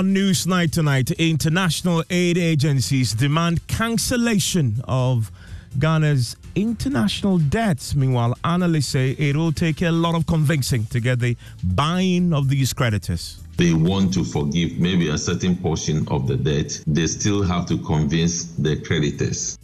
On Newsnight tonight, international aid agencies demand cancellation of Ghana's international debts. Meanwhile, analysts say it will take a lot of convincing to get the buy-in of these creditors. They want to forgive maybe a certain portion of the debt. They still have to convince the creditors.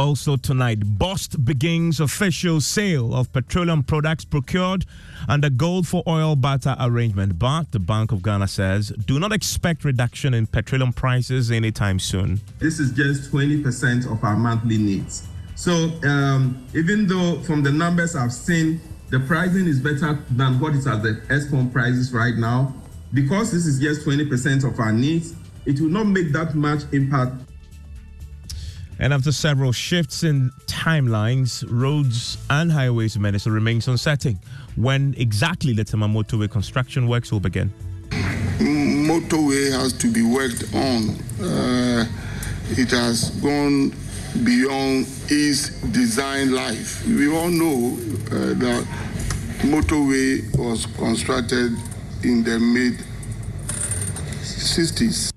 Also tonight, Bost begins official sale of petroleum products procured under gold for oil barter arrangement. But the Bank of Ghana says do not expect reduction in petroleum prices anytime soon. This is just 20% of our monthly needs. So um, even though from the numbers I've seen, the pricing is better than what is at the Eskom prices right now, because this is just 20% of our needs, it will not make that much impact and after several shifts in timelines, roads and highways minister remains uncertain when exactly the Tema motorway construction works will begin. Motorway has to be worked on. Uh, it has gone beyond its design life. We all know uh, that motorway was constructed in the mid 60s.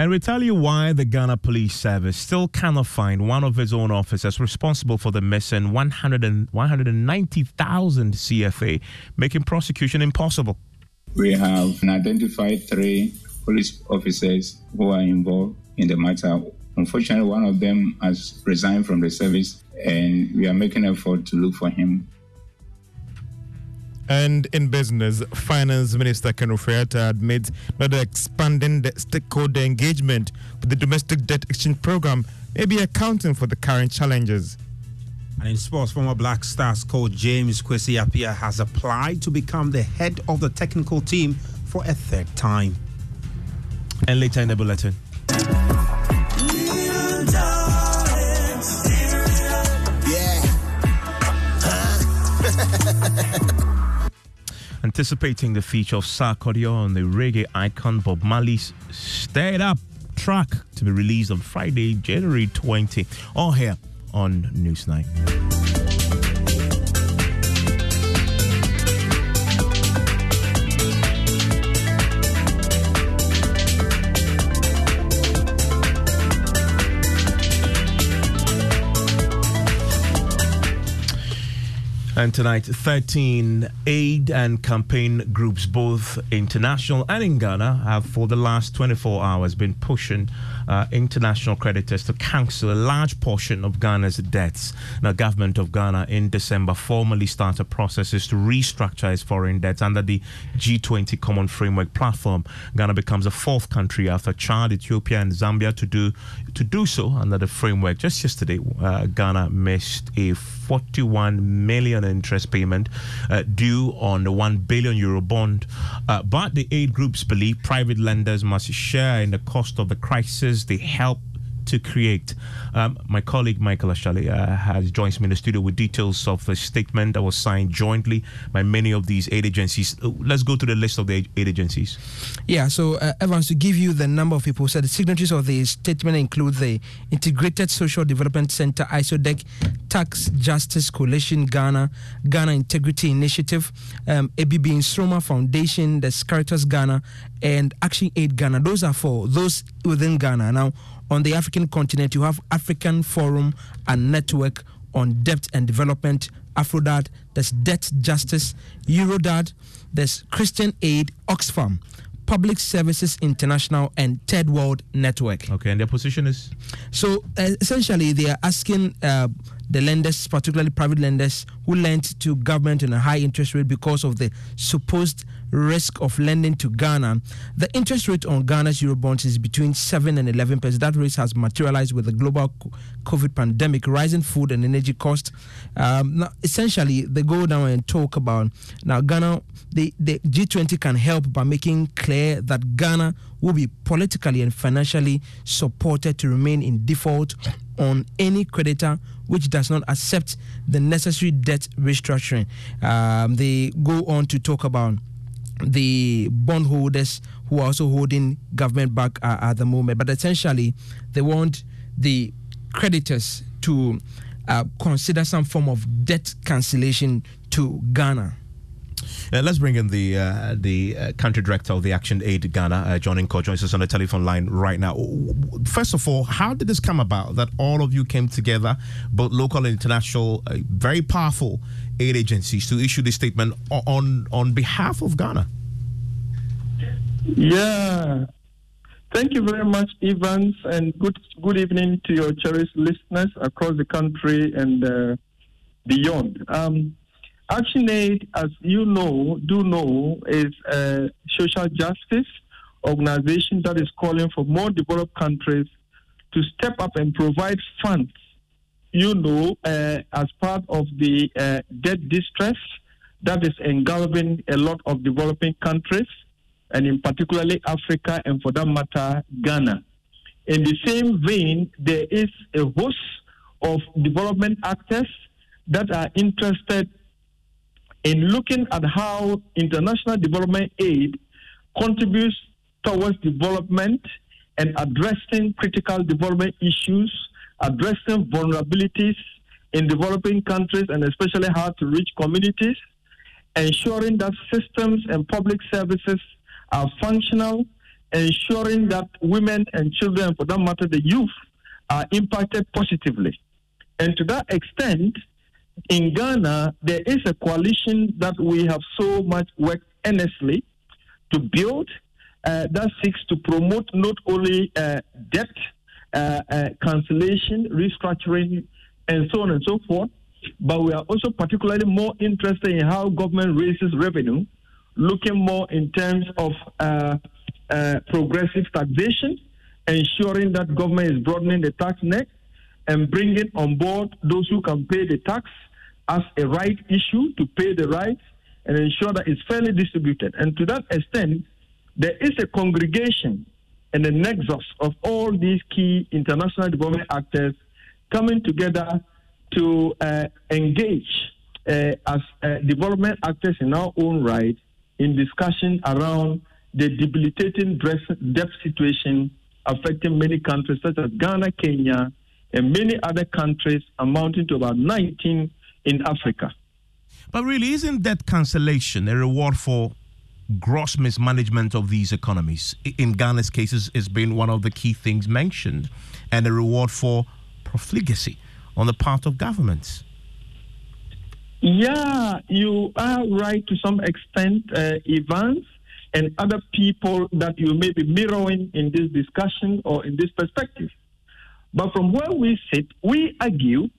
And we tell you why the Ghana Police Service still cannot find one of its own officers responsible for the missing 100 and 190,000 CFA, making prosecution impossible. We have identified three police officers who are involved in the matter. Unfortunately, one of them has resigned from the service, and we are making an effort to look for him and in business, Finance Minister Ken Ofori-Atta admits that expanding the stakeholder engagement with the domestic debt exchange program may be accounting for the current challenges. And in sports, former Black Stars coach James Kwesi Appiah has applied to become the head of the technical team for a third time. And later in the bulletin. Anticipating the feature of Sarkodie on the reggae icon Bob Marley's Stir It Up track to be released on Friday, January 20, all here on Newsnight. And tonight, 13 aid and campaign groups, both international and in Ghana, have for the last 24 hours been pushing uh, international creditors to cancel a large portion of Ghana's debts. Now, government of Ghana in December formally started processes to restructure its foreign debts under the G20 Common Framework Platform. Ghana becomes the fourth country after Chad, Ethiopia, and Zambia to do to do so under the framework. Just yesterday, uh, Ghana missed a 41 million interest payment uh, due on the 1 billion euro bond. Uh, but the aid groups believe private lenders must share in the cost of the crisis they help to create. Um, my colleague Michael Ashali uh, has joins me in the studio with details of a statement that was signed jointly by many of these aid agencies. Uh, let's go to the list of the aid agencies. Yeah, so uh, Evans, to give you the number of people, so the signatories of the statement include the Integrated Social Development Center, ISODEC, Tax Justice Coalition Ghana, Ghana Integrity Initiative, um, ABB Nsoroma Foundation, the Caritas Ghana, and Action Aid Ghana. Those are for those within Ghana. Now, on the African continent, you have African Forum and Network on Debt and Development, AfroDad, there's Debt Justice, Eurodad, there's Christian Aid, Oxfam, Public Services International, and Third World Network. Okay, and their position is? So uh, essentially, they are asking uh, the lenders, particularly private lenders, who lent to government on a high interest rate because of the supposed risk of lending to Ghana. The interest rate on Ghana's Eurobonds is between 7 and 11 percent. That rate has materialized with the global COVID pandemic, rising food and energy costs. Um, now, essentially, they go down and talk about now Ghana, the, the G20 can help by making clear that Ghana will be politically and financially supported to remain in default on any creditor which does not accept the necessary debt restructuring. Um, they go on to talk about the bondholders who are also holding government back uh, at the moment. But essentially, they want the creditors to uh, consider some form of debt cancellation to Ghana. Uh, let's bring in the uh, the uh, country director of the Action Aid Ghana, uh, John Nkaw, joins us on the telephone line right now. First of all, how did this come about that all of you came together, both local and international, uh, very powerful aid agencies, to issue this statement on on behalf of Ghana? Yeah. Thank you very much, Evans, and good good evening to your cherished listeners across the country and uh, beyond. Um, ActionAid, as you know, do know, is a social justice organization that is calling for more developed countries to step up and provide funds, you know, uh, as part of the uh, debt distress that is engulfing a lot of developing countries, and in particularly Africa and for that matter, Ghana. In the same vein, there is a host of development actors that are interested in looking at how international development aid contributes towards development and addressing critical development issues, addressing vulnerabilities in developing countries and especially hard to reach communities, ensuring that systems and public services are functional, ensuring that women and children, for that matter, the youth, are impacted positively. And to that extent, in Ghana, there is a coalition that we have so much worked earnestly to build uh, that seeks to promote not only uh, debt uh, cancellation, restructuring, and so on and so forth, but we are also particularly more interested in how government raises revenue, looking more in terms of uh, uh, progressive taxation, ensuring that government is broadening the tax net and bringing on board those who can pay the tax as a right issue to pay the rights and ensure that it's fairly distributed. And to that extent, there is a congregation and a nexus of all these key international development actors coming together to uh, engage uh, as uh, development actors in our own right in discussion around the debilitating debt situation affecting many countries such as Ghana, Kenya, and many other countries amounting to about 19 in Africa. But really, isn't debt cancellation a reward for gross mismanagement of these economies? In Ghana's cases, it's been one of the key things mentioned, and a reward for profligacy on the part of governments. Yeah, you are right to some extent, uh, Evans, and other people that you may be mirroring in this discussion or in this perspective. But from where we sit, we argue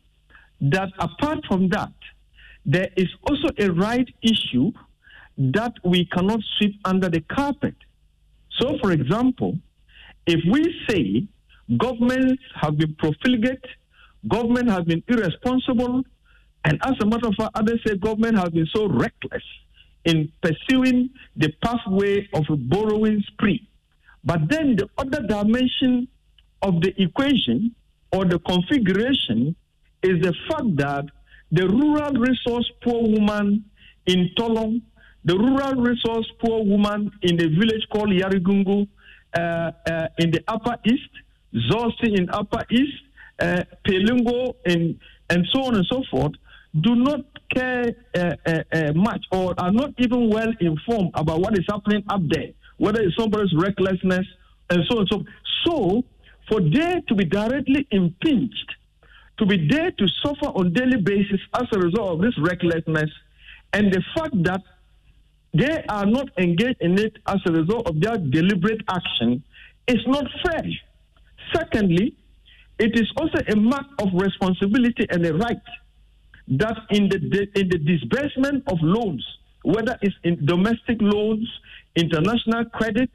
that apart from that, there is also a right issue that we cannot sweep under the carpet. So, for example, if we say governments have been profligate, government has been irresponsible, and as a matter of fact, others say government has been so reckless in pursuing the pathway of a borrowing spree. But then the other dimension of the equation or the configuration is the fact that the rural resource poor woman in Tolon, the rural resource poor woman in the village called Yarigungu uh, uh, in the Upper East, Zosi in Upper East, uh, Pelingo, in, and so on and so forth, do not care uh, uh, uh, much or are not even well informed about what is happening up there, whether it's somebody's recklessness and so on and so forth. So, for there to be directly impinged to be there to suffer on daily basis as a result of this recklessness and the fact that they are not engaged in it as a result of their deliberate action is not fair. Secondly, it is also a mark of responsibility and a right that in the in the disbursement of loans, whether it's in domestic loans, international credit,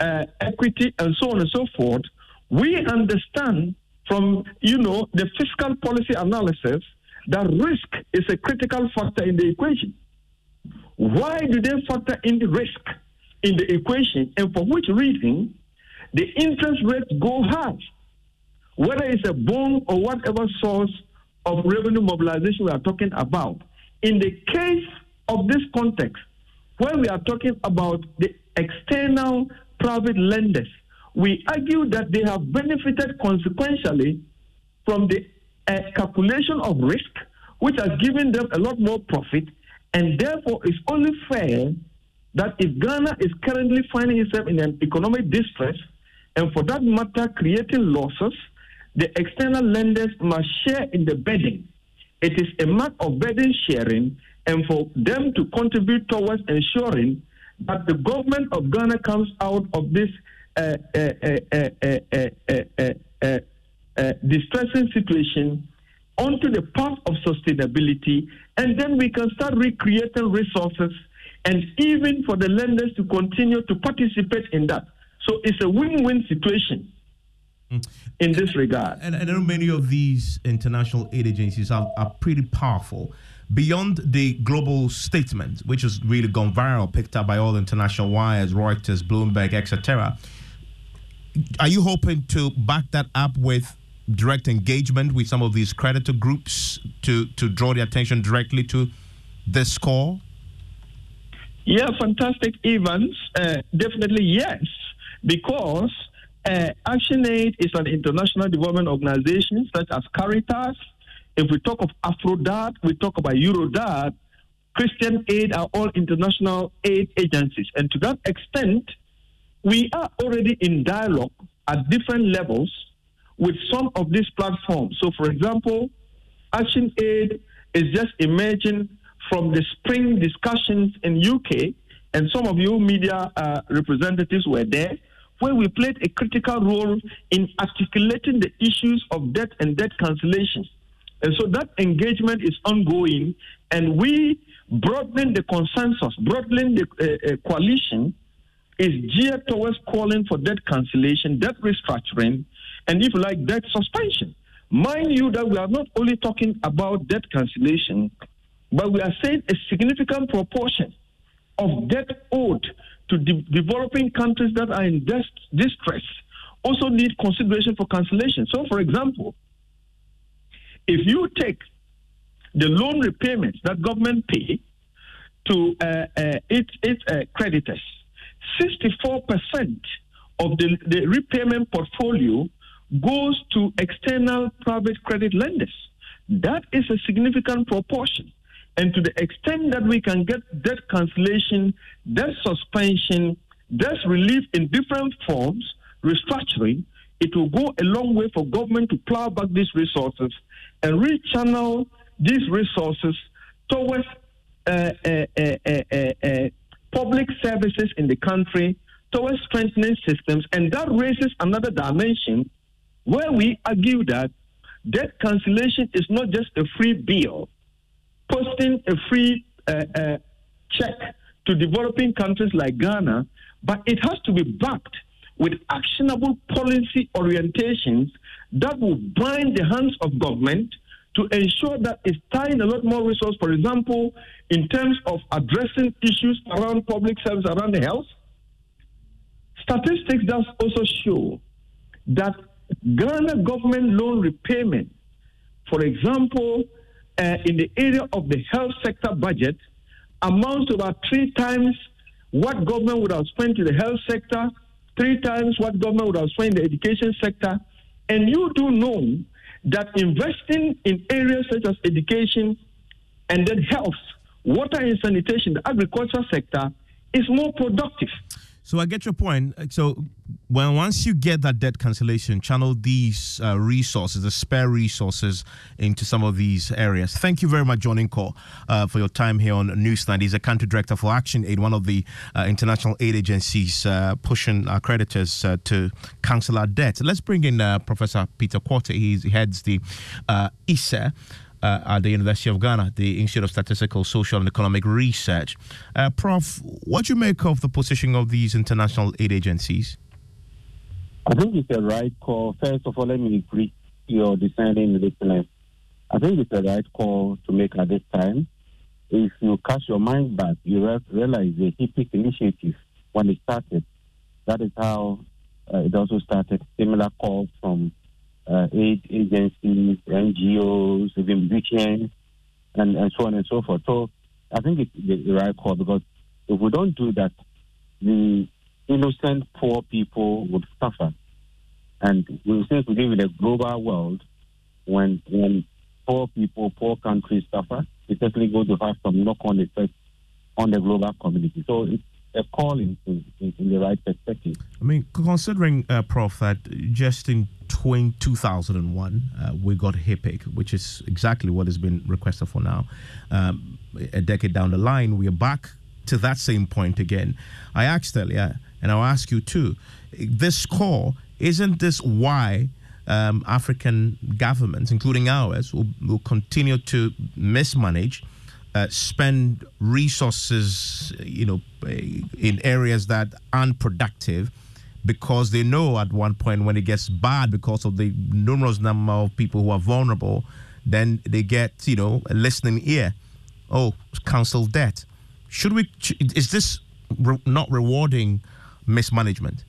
uh, equity, and so on and so forth, we understand from, you know, the fiscal policy analysis that risk is a critical factor in the equation. Why do they factor in the risk in the equation and for which reason the interest rates go high? Whether it's a bond or whatever source of revenue mobilization we are talking about. In the case of this context, when we are talking about the external private lenders, we argue that they have benefited consequentially from the uh, calculation of risk, which has given them a lot more profit And therefore, it's only fair that if Ghana is currently finding itself in an economic distress, and for that matter, creating losses, the external lenders must share in the burden. It is a mark of burden sharing, and for them to contribute towards ensuring that the government of Ghana comes out of this uh, uh, uh, distressing situation onto the path of sustainability, and then we can start recreating resources and even for the lenders to continue to participate in that. So it's a win win situation mm. in this regard. And, and I know many of these international aid agencies are, are pretty powerful. Beyond the global statement, which has really gone viral, picked up by all international wires, Reuters, Bloomberg, etc., are you hoping to back that up with direct engagement with some of these creditor groups to, to draw the attention directly to this score? Yeah, fantastic, Evans. Uh, definitely yes, because uh, ActionAid is an international development organization such as Caritas. If we talk of AfroDAD, we talk about Eurodad. Christian Aid are all international aid agencies. And to that extent, we are already in dialogue at different levels with some of these platforms. So, for example, Action Aid is just emerging from the spring discussions in UK, and some of you media uh, representatives were there, where we played a critical role in articulating the issues of debt and debt cancellation. And so that engagement is ongoing, and we broadening the consensus, broadening the uh, uh, coalition is geared towards calling for debt cancellation, debt restructuring, and if you like, debt suspension. Mind you that we are not only talking about debt cancellation, but we are saying a significant proportion of debt owed to de- developing countries that are in des- distress also need consideration for cancellation. So, for example, if you take the loan repayments that government pay to uh, uh, its, its uh, creditors, 64% of the, the repayment portfolio goes to external private credit lenders. That is a significant proportion. And to the extent that we can get debt cancellation, debt suspension, debt relief in different forms, restructuring, it will go a long way for government to plow back these resources and rechannel these resources towards uh, uh, uh, public services in the country, towards strengthening systems. And that raises another dimension where we argue that debt cancellation is not just a free bill posting a free uh, uh, check to developing countries like Ghana, but it has to be backed with actionable policy orientations that will bind the hands of government to ensure that it's tying a lot more resources, for example, in terms of addressing issues around public service, around health. Statistics does also show that Ghana government loan repayment, for example, uh, in the area of the health sector budget amounts to about three times what government would have spent in the health sector, three times what government would have spent in the education sector. And you do know that investing in areas such as education and then health, water and sanitation, the agriculture sector is more productive. So I get your point. So when once you get that debt cancellation, channel these uh, resources, the spare resources, into some of these areas. Thank you very much, John Nkaw, uh, for your time here on Newsnight. He's a country director for Action Aid, one of the uh, international aid agencies uh, pushing our creditors uh, to cancel our debt. Let's bring in uh, Professor Peter Quartey. he heads the uh, ISSER uh, at the University of Ghana, the Institute of Statistical, Social, and Economic Research. Uh, Prof, what do you make of the position of these international aid agencies? I think it's a right call. First of all, let me greet your discerning listeners. I think it's a right call to make at this time. If you cast your mind back, you realize the HIPC initiative, when it started, that is how uh, it also started. Similar calls from Uh, aid agencies, NGOs, even musicians, and, and so on and so forth. So I think it's the right call because if we don't do that, the innocent poor people would suffer. And we since we live in a global world, when when poor people, poor countries suffer, it's certainly going to have some knock-on effects on the global community. So it's a call in, in, in the right perspective. I mean, considering, uh, Prof, that just in 20, 2001 uh, we got HIPC, which is exactly what has been requested for now. Um, a decade down the line, we are back to that same point again. I asked earlier, and I'll ask you too. This call isn't this why um, African governments, including ours, will, will continue to mismanage, uh, spend resources, you know, in areas that aren't productive, because they know at one point when it gets bad because of the numerous number of people who are vulnerable, then they get, you know, a listening ear. Oh, council debt. Should we? Is this re- not rewarding mismanagement?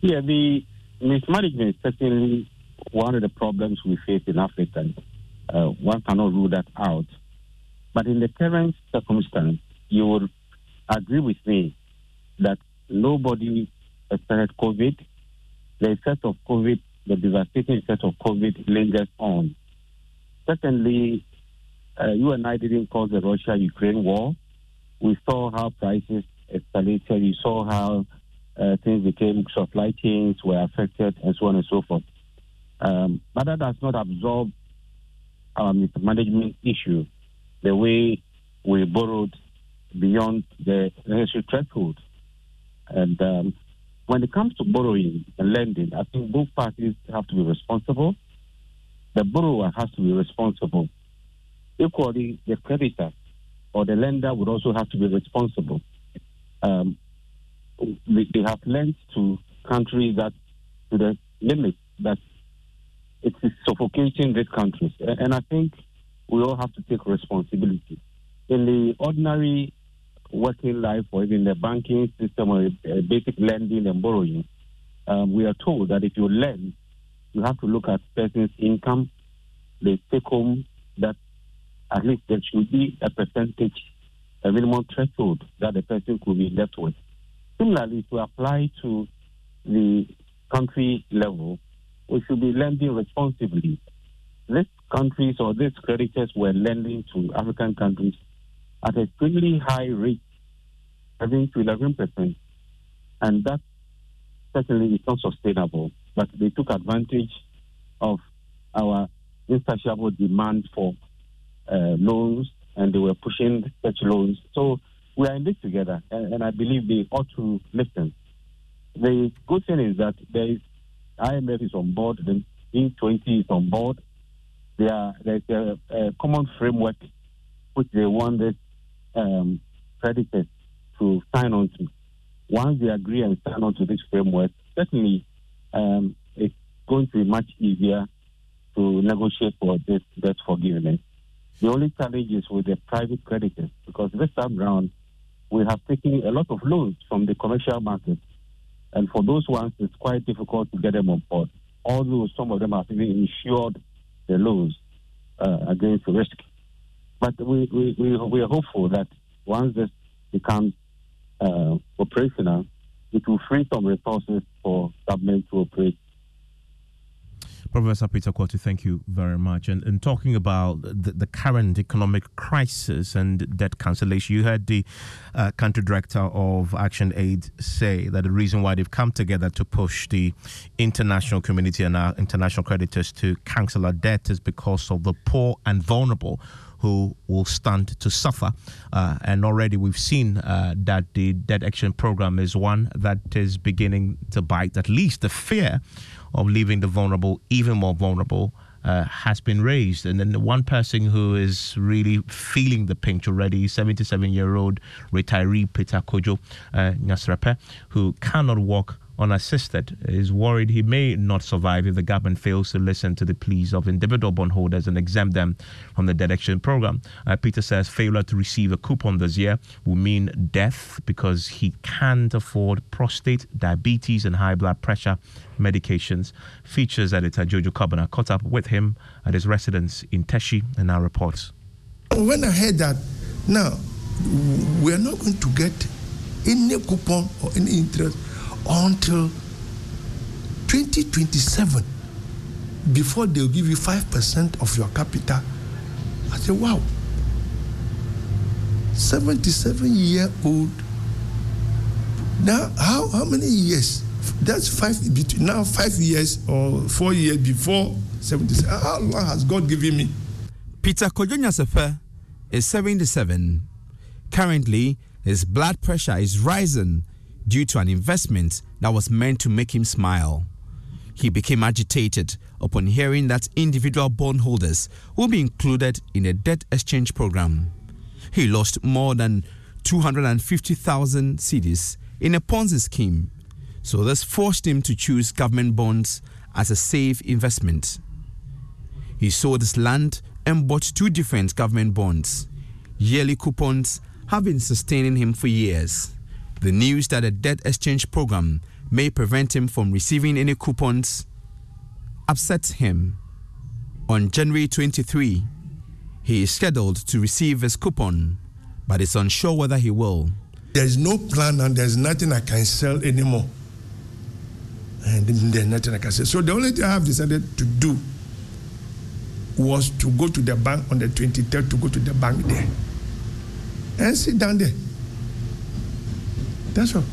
Yeah, the mismanagement is certainly one of the problems we face in Africa. Uh, one cannot rule that out. But in the current circumstance, you will agree with me that nobody expected COVID. The effect of COVID, the devastating effect of COVID lingers on. Secondly, uh, you and I didn't cause the Russia-Ukraine war. We saw how prices escalated. We saw how uh, things became supply chains were affected, and so on and so forth. Um, but that does not absorb our mismanagement issue, the way we borrowed beyond the necessary threshold. And um, when it comes to borrowing and lending, I think both parties have to be responsible. The borrower has to be responsible. Equally, the creditor or the lender would also have to be responsible. Um, they have lent to countries that, to the limit that it's suffocating these countries. And I think we all have to take responsibility. In the ordinary working life or even the banking system or basic lending and borrowing, um, we are told that if you lend, you have to look at person's income, the take home that at least there should be a percentage, a minimum threshold that the person could be left with. Similarly, to apply to the country level, we should be lending responsibly. These countries or these creditors were lending to African countries at extremely high rate, 7 to 11 percent, and that certainly is not sustainable. But they took advantage of our insatiable demand for uh, loans, and they were pushing such loans. So we are in this together, and, and, I believe they ought to listen. The good thing is that there is IMF is on board, the G20 is on board. There are, there's a, a common framework which they want the um, creditors to sign on to. Once they agree and sign on to this framework, certainly um, it's going to be much easier to negotiate for this debt forgiveness. The only challenge is with the private creditors because this time around we have taken a lot of loans from the commercial market. And for those ones, it's quite difficult to get them on board. Although some of them have even insured the loans uh, against risk. But we, we, we, we, are hopeful that once this becomes uh, operational, it will free some resources for government to operate Professor Peter Quartey, thank you very much. And, and talking about the, the, current economic crisis and debt cancellation, you heard the uh, country director of Action Aid say that the reason why they've come together to push the international community and our international creditors to cancel our debt is because of the poor and vulnerable who will stand to suffer. Uh, and already we've seen uh, that the debt action program is one that is beginning to bite at least the fear of leaving the vulnerable even more vulnerable uh, has been raised. And then the one person who is really feeling the pinch already, 77 year old retiree Peter Kojo uh, who cannot walk unassisted is worried he may not survive if the government fails to listen to the pleas of individual bondholders and exempt them from the debt action program. Uh, Peter says failure to receive a coupon this year will mean death because he can't afford prostate, diabetes, and high blood pressure medications. Features editor Jojo Kobina caught up with him at his residence in Teshie and now reports. When I heard that, now we are not going to get any coupon or any interest until 2027 before they'll give you 5% of your capital I said, wow. 77 year old. Now, how, how many years? That's five, between now five years or four years before 77. How long has God given me? Peter Kojonya Sefe is 77. Currently, his blood pressure is rising due to an investment that was meant to make him smile. He became agitated upon hearing that individual bondholders will be included in a debt exchange program. He lost more than 250,000 cedis in a Ponzi scheme, so this forced him to choose government bonds as a safe investment. He sold his land and bought two different government bonds. Yearly coupons have been sustaining him for years. The news that a debt exchange program may prevent him from receiving any coupons upsets him. On January 23, he is scheduled to receive his coupon, but is unsure whether he will. There's no plan and there's nothing I can sell anymore. And there's nothing I can sell. So the only thing I have decided to do was to go to the bank on the 23rd to go to the bank there and sit down there. That's all.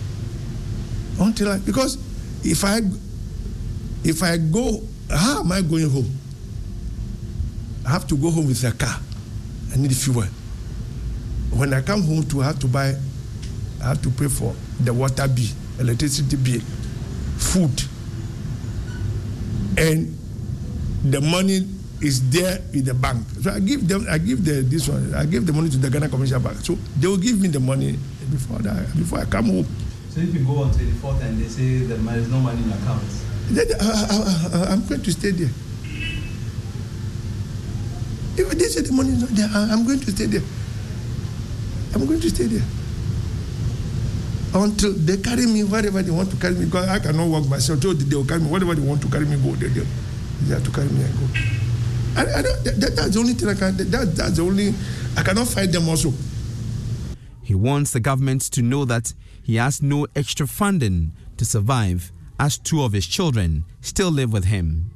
Until I because if I if I go, how am I going home? I have to go home with a car. I need fuel. When I come home to have to buy, I have to pay for the water bill, electricity bill, food, and the money is there in the bank. So I give them, I give the this one, I give the money to the Ghana Commercial Bank. So they will give me the money before that, before I come home. So if you go on 24th and they say there is no money in your account, then I, I, am going to stay there. If they say the money is not there, I'm going to stay there. I'm going to stay there until they carry me wherever they want to carry me. Because I cannot walk myself. So they will carry me wherever they want to carry me. Go they, they, they have to carry me and go. I, I that, that's the only thing I can. That, that's the only. I cannot fight them also. He wants the government to know that he has no extra funding to survive, as two of his children still live with him.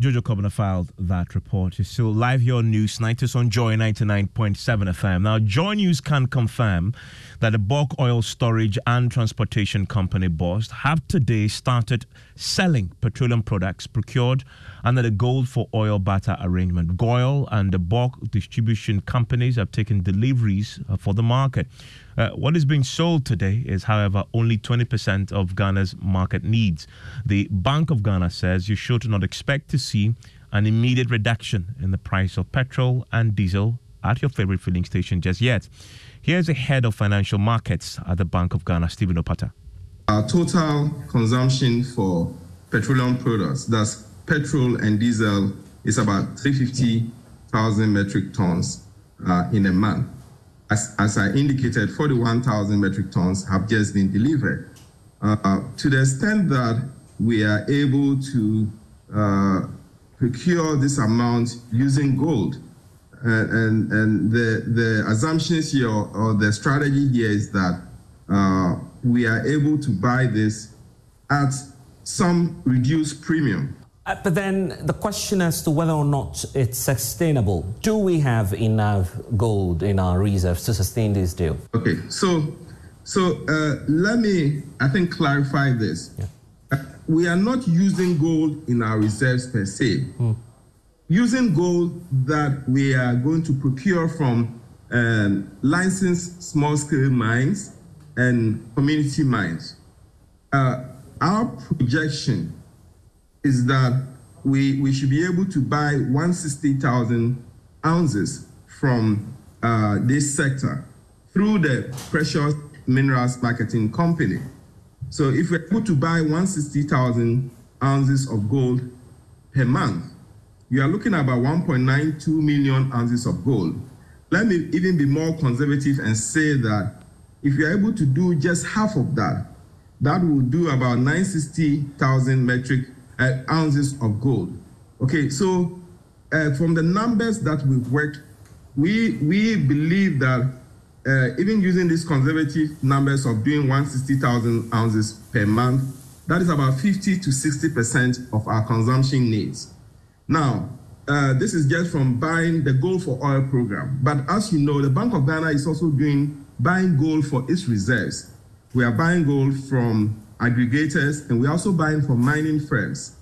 Jojo Kobina filed that report. It's still live here on Newsnight. on Joy 99.7 FM. Now, Joy News can confirm that the bulk oil storage and transportation company Bost have today started selling petroleum products procured under the Gold for Oil Barter arrangement. GOIL and the bulk distribution companies have taken deliveries uh, for the market. Uh, what is being sold today is, however, only 20% of Ghana's market needs. The Bank of Ghana says you should not expect to see an immediate reduction in the price of petrol and diesel at your favorite filling station just yet. Here's the head of financial markets at the Bank of Ghana, Stephen Opata. Our total consumption for petroleum products, that's petrol and diesel, is about 350,000 metric tons uh, in a month. As, as, I indicated, 41,000 metric tons have just been delivered. Uh, to the extent that we are able to uh, procure this amount using gold, and, and, and the, the assumptions here or the strategy here is that uh, we are able to buy this at some reduced premium. Uh, but then the question as to whether or not it's sustainable. Do we have enough gold in our reserves to sustain this deal? Okay, so so uh, let me, I think, clarify this. Yeah. Uh, we are not using gold in our reserves per se. Hmm using gold that we are going to procure from um, licensed small scale mines and community mines. Uh, our projection is that we, we should be able to buy 160,000 ounces from uh, this sector through the precious minerals marketing company. So if we're able to buy 160,000 ounces of gold per month, you are looking at about 1.92 million ounces of gold. Let me even be more conservative and say that if you're able to do just half of that, that will do about 960,000 metric uh, ounces of gold. Okay, so uh, from the numbers that we've worked, we we believe that uh, even using these conservative numbers of doing 160,000 ounces per month, that is about 50 to 60 percent of our consumption needs. Now, uh, this is just from buying the gold for oil program. But as you know, the Bank of Ghana is also doing buying gold for its reserves. We are buying gold from aggregators and we're also buying from mining firms.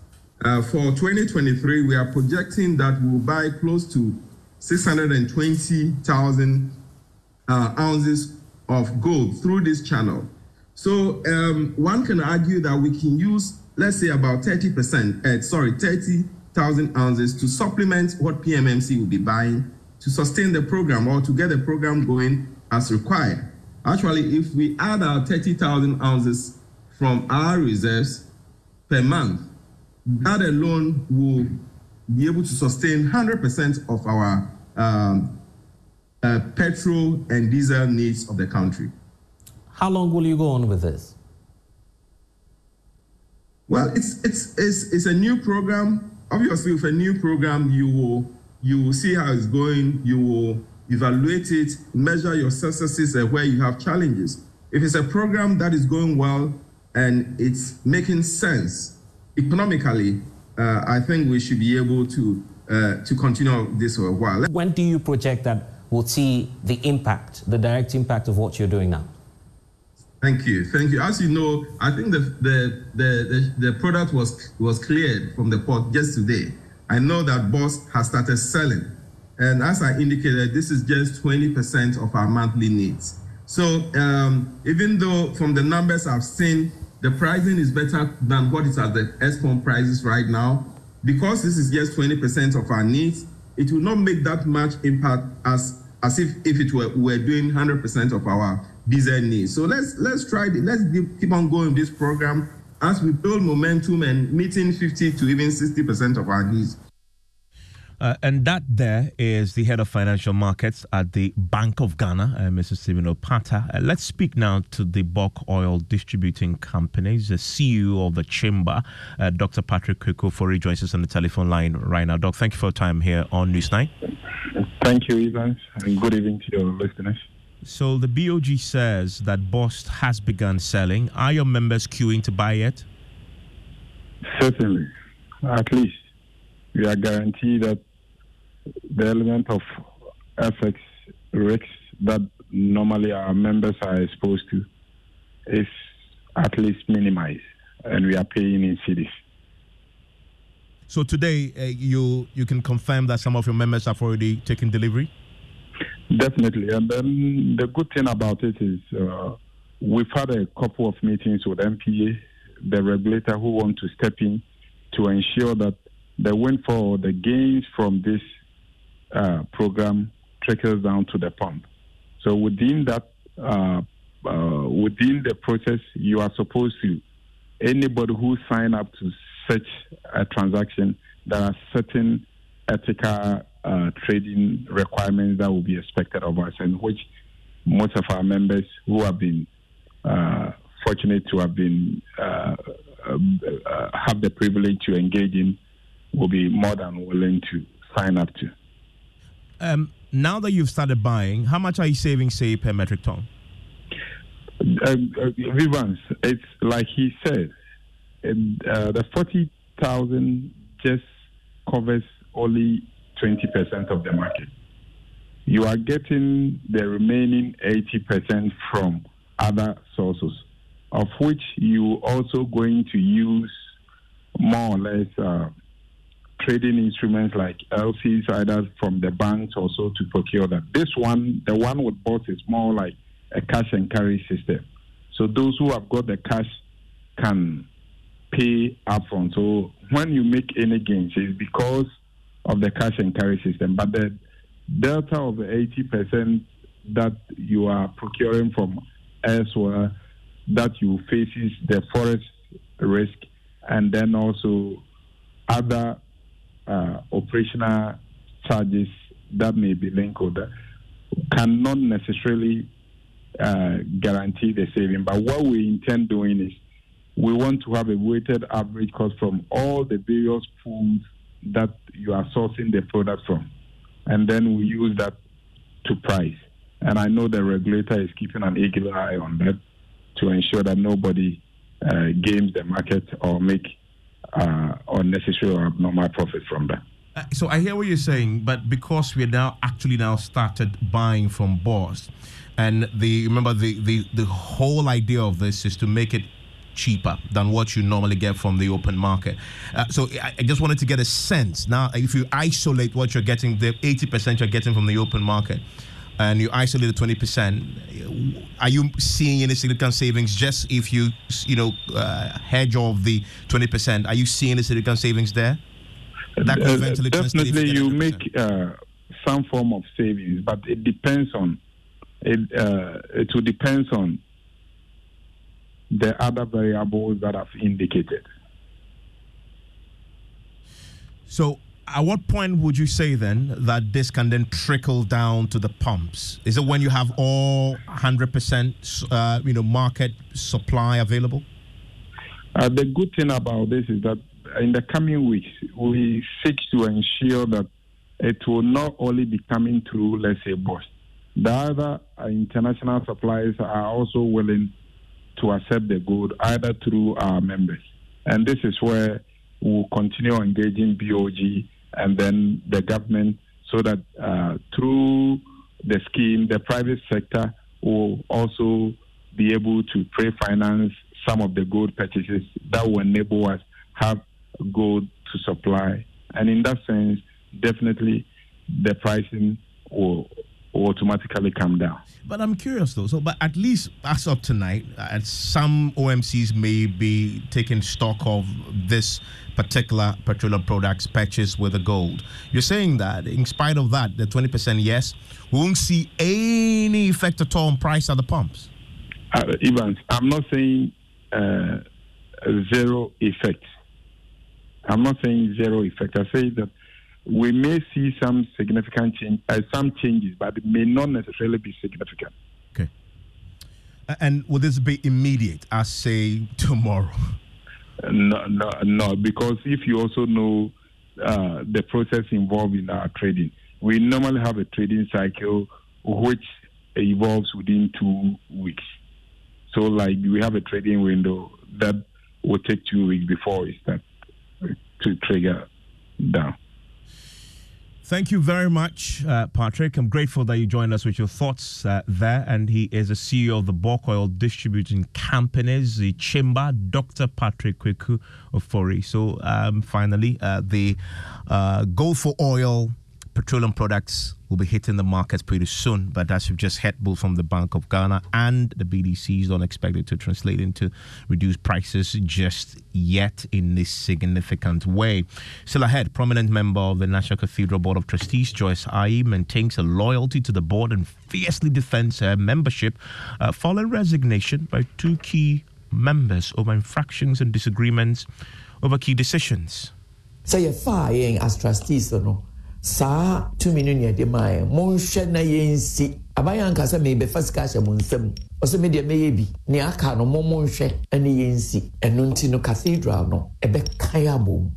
Uh, for 2023, we are projecting that we'll buy close to 620,000 uh, ounces of gold through this channel. So um, one can argue that we can use, let's say, about 30%, uh, sorry, 30,000 ounces to supplement what PMMC will be buying to sustain the program or to get the program going as required. Actually, if we add our 30,000 ounces from our reserves per month, that alone will be able to sustain 100% of our um, uh, petrol and diesel needs of the country. How long will you go on with this? Well, it's it's it's, it's a new program. Obviously, with a new program, you will you will see how it's going. You will evaluate it, measure your successes and where you have challenges. If it's a program that is going well and it's making sense economically, uh, I think we should be able to uh, to continue this for a while. When do you project that we'll see the impact, the direct impact of what you're doing now? Thank you, thank you. As you know, I think the the the, the, the product was was cleared from the port just today. I know that Bost has started selling. And as I indicated, this is just 20% of our monthly needs. So um, even though from the numbers I've seen, the pricing is better than what is at the Eskom prices right now, because this is just 20% of our needs, it will not make that much impact as as if, if it were we're doing 100% of our diesel needs. So let's let's try it. Let's keep on going this program as we build momentum and meeting 50 to even 60% of our needs. Uh, and that there is the head of financial markets at the Bank of Ghana, uh, Mr. Stephen Opata. Uh, let's speak now to the bulk oil distributing companies, the CEO of the chamber, uh, Dr. Patrick Kwaku, for joins us on the telephone line right now. Doc, thank you for your time here on Newsnight. Thank you, Evans, and good evening to your listeners. So the BOG says that Bost has begun selling. Are your members queuing to buy it? Certainly, at least we are guaranteed that the element of FX risks that normally our members are exposed to is at least minimized, and we are paying in cedis. So today, uh, you you can confirm that some of your members have already taken delivery. Definitely, and then the good thing about it is uh, we've had a couple of meetings with NPA, the regulator, who want to step in to ensure that the windfall, the gains from this uh, program trickles down to the pump. So within that, uh, uh, within the process, you are supposed to anybody who sign up to such a transaction, there are certain ethical uh, trading requirements that will be expected of us, and which most of our members who have been uh, fortunate to have been have the privilege to engage in will be more than willing to sign up to. Um, now that you've started buying, how much are you saving, say, per metric ton? Uh, uh, it's like he said, uh, the 40,000 just covers only 20% of the market. You are getting the remaining 80% from other sources, of which you also going to use more or less uh, trading instruments like LCs, either from the banks also to procure that. This one, the one with both, is more like a cash and carry system. So those who have got the cash can pay upfront. So when you make any gains, it's because of the cash and carry system. But the delta of the 80% that you are procuring from elsewhere that you faces the forex risk and then also other uh, operational charges that may be linked with that cannot necessarily uh, guarantee the saving. But what we intend doing is we want to have a weighted average cost from all the various pools that you are sourcing the product from. And then we use that to price. And I know the regulator is keeping an eagle eye on that to ensure that nobody uh, games the market or make uh, unnecessary or abnormal profit from that. Uh, so I hear what you're saying, but because we're now actually now started buying from Bost, and the remember the the the whole idea of this is to make it cheaper than what you normally get from the open market. Uh, so I, I, just wanted to get a sense. Now, if you isolate what you're getting, the 80% you're getting from the open market, and you isolate the 20%, are you seeing any significant savings just if you, you know, uh, hedge off the 20%? Are you seeing any significant savings there? That uh, definitely, you make uh, some form of savings, but it depends on it. Uh, it will depends on the other variables that I've indicated. So, at what point would you say then that this can then trickle down to the pumps? Is it when you have all 100% uh, you know market supply available? Uh, the good thing about this is that in the coming weeks, we seek to ensure that it will not only be coming through, let's say, Bost. The other uh, international suppliers are also willing to accept the good either through our members. And this is where we'll continue engaging BOG and then the government so that uh, through the scheme, the private sector will also be able to pre-finance some of the gold purchases that will enable us have gold to supply. And in that sense, definitely the pricing will automatically come down. But I'm curious though. So, but at least as of tonight, uh, some OMCs may be taking stock of this particular petroleum products purchase with the gold. You're saying that in spite of that, the 20% yes, we won't see any effect at all on price at the pumps. Uh, Evans, I'm not saying uh, zero effect. I'm not saying zero effect. I say that we may see some significant change, uh, some changes, but it may not necessarily be significant. Okay. And will this be immediate, I say tomorrow? No, no, no. Because if you also know uh, the process involved in our trading, we normally have a trading cycle which evolves within two weeks. So, like we have a trading window that will take two weeks before it starts to trigger down. Thank you very much, uh, Patrick. I'm grateful that you joined us with your thoughts uh, there. And he is the CEO of the bulk oil distributing companies, the Chamber, Dr. Patrick Kweku Ofori. So, um, finally, uh, the uh, Gold for Oil petroleum products will be hitting the markets pretty soon. But as you've just heard both from the Bank of Ghana and the BDCs, don't expect it to translate into reduced prices just yet in this significant way. Still ahead, prominent member of the National Cathedral Board of Trustees, Joyce Aryee, maintains a loyalty to the board and fiercely defends her membership uh, following resignation by two key members over infractions and disagreements over key decisions. So you're firing as trustees, no? Saa tumi no nea de maa yɛn. Monhwɛ na yɛnsi. Abayan ankasa mebɛfa sika ahyɛ mo nsam. Ɔsɛ me deɛ mɛyɛ bi. Nea aka no mo monhwɛ ne yɛnsi. Ɛno nti no cathedral no ɛbɛkae abom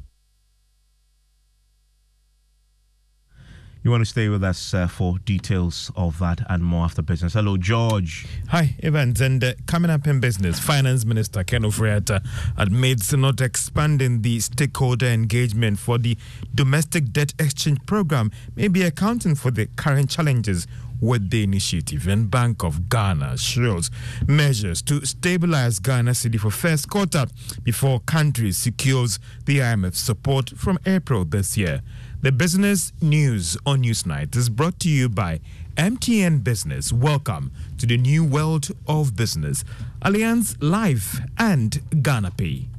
You want to stay with us uh, for details of that and more after business. Hello, George. Hi, Evans. And uh, coming up in business, Finance Minister Ken Ofori-Atta admits not expanding the stakeholder engagement for the domestic debt exchange program may be accounting for the current challenges with the initiative and Bank of Ghana shows measures to stabilize Ghana cedi for first quarter before country secures the IMF support from April this year. The business news on Newsnight is brought to you by MTN Business. Welcome to the new world of business. Alliance Life and Ghana Pay.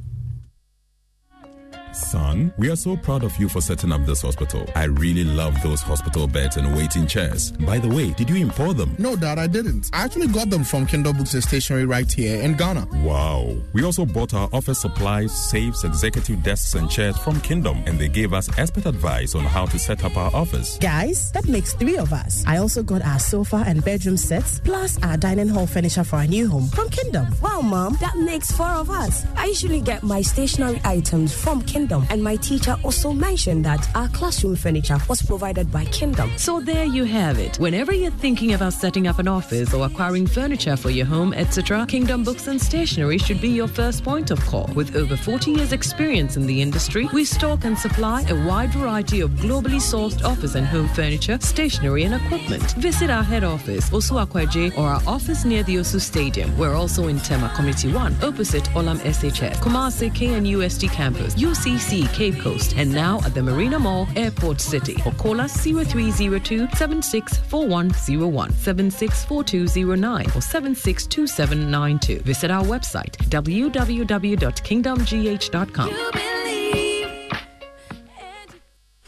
Son, we are so proud of you for setting up this hospital. I really love those hospital beds and waiting chairs. By the way, did you import them? No, Dad, I didn't. I actually got them from Kingdom Books and Stationery right here in Ghana. Wow. We also bought our office supplies, safes, executive desks, and chairs from Kingdom, and they gave us expert advice on how to set up our office. Guys, that makes three of us. I also got our sofa and bedroom sets, plus our dining hall furniture for our new home from Kingdom. Wow, Mom, that makes four of us. I usually get my stationery items from Kingdom Kingdom. And my teacher also mentioned that our classroom furniture was provided by Kingdom. So there you have it. Whenever you're thinking about setting up an office or acquiring furniture for your home, etc., Kingdom Books and Stationery should be your first point of call. With over 40 years' experience in the industry, we stock and supply a wide variety of globally sourced office and home furniture, stationery, and equipment. Visit our head office, Osu Akwaje, or our office near the Osu Stadium. We're also in Tema Community 1, opposite Olam SHS, Kumasi KNUST campus, UCC Cape Coast, and now at the Marina Mall, Airport City. Or call us 0302 764101, 764209, or 762792. Visit our website www.kingdomgh.com.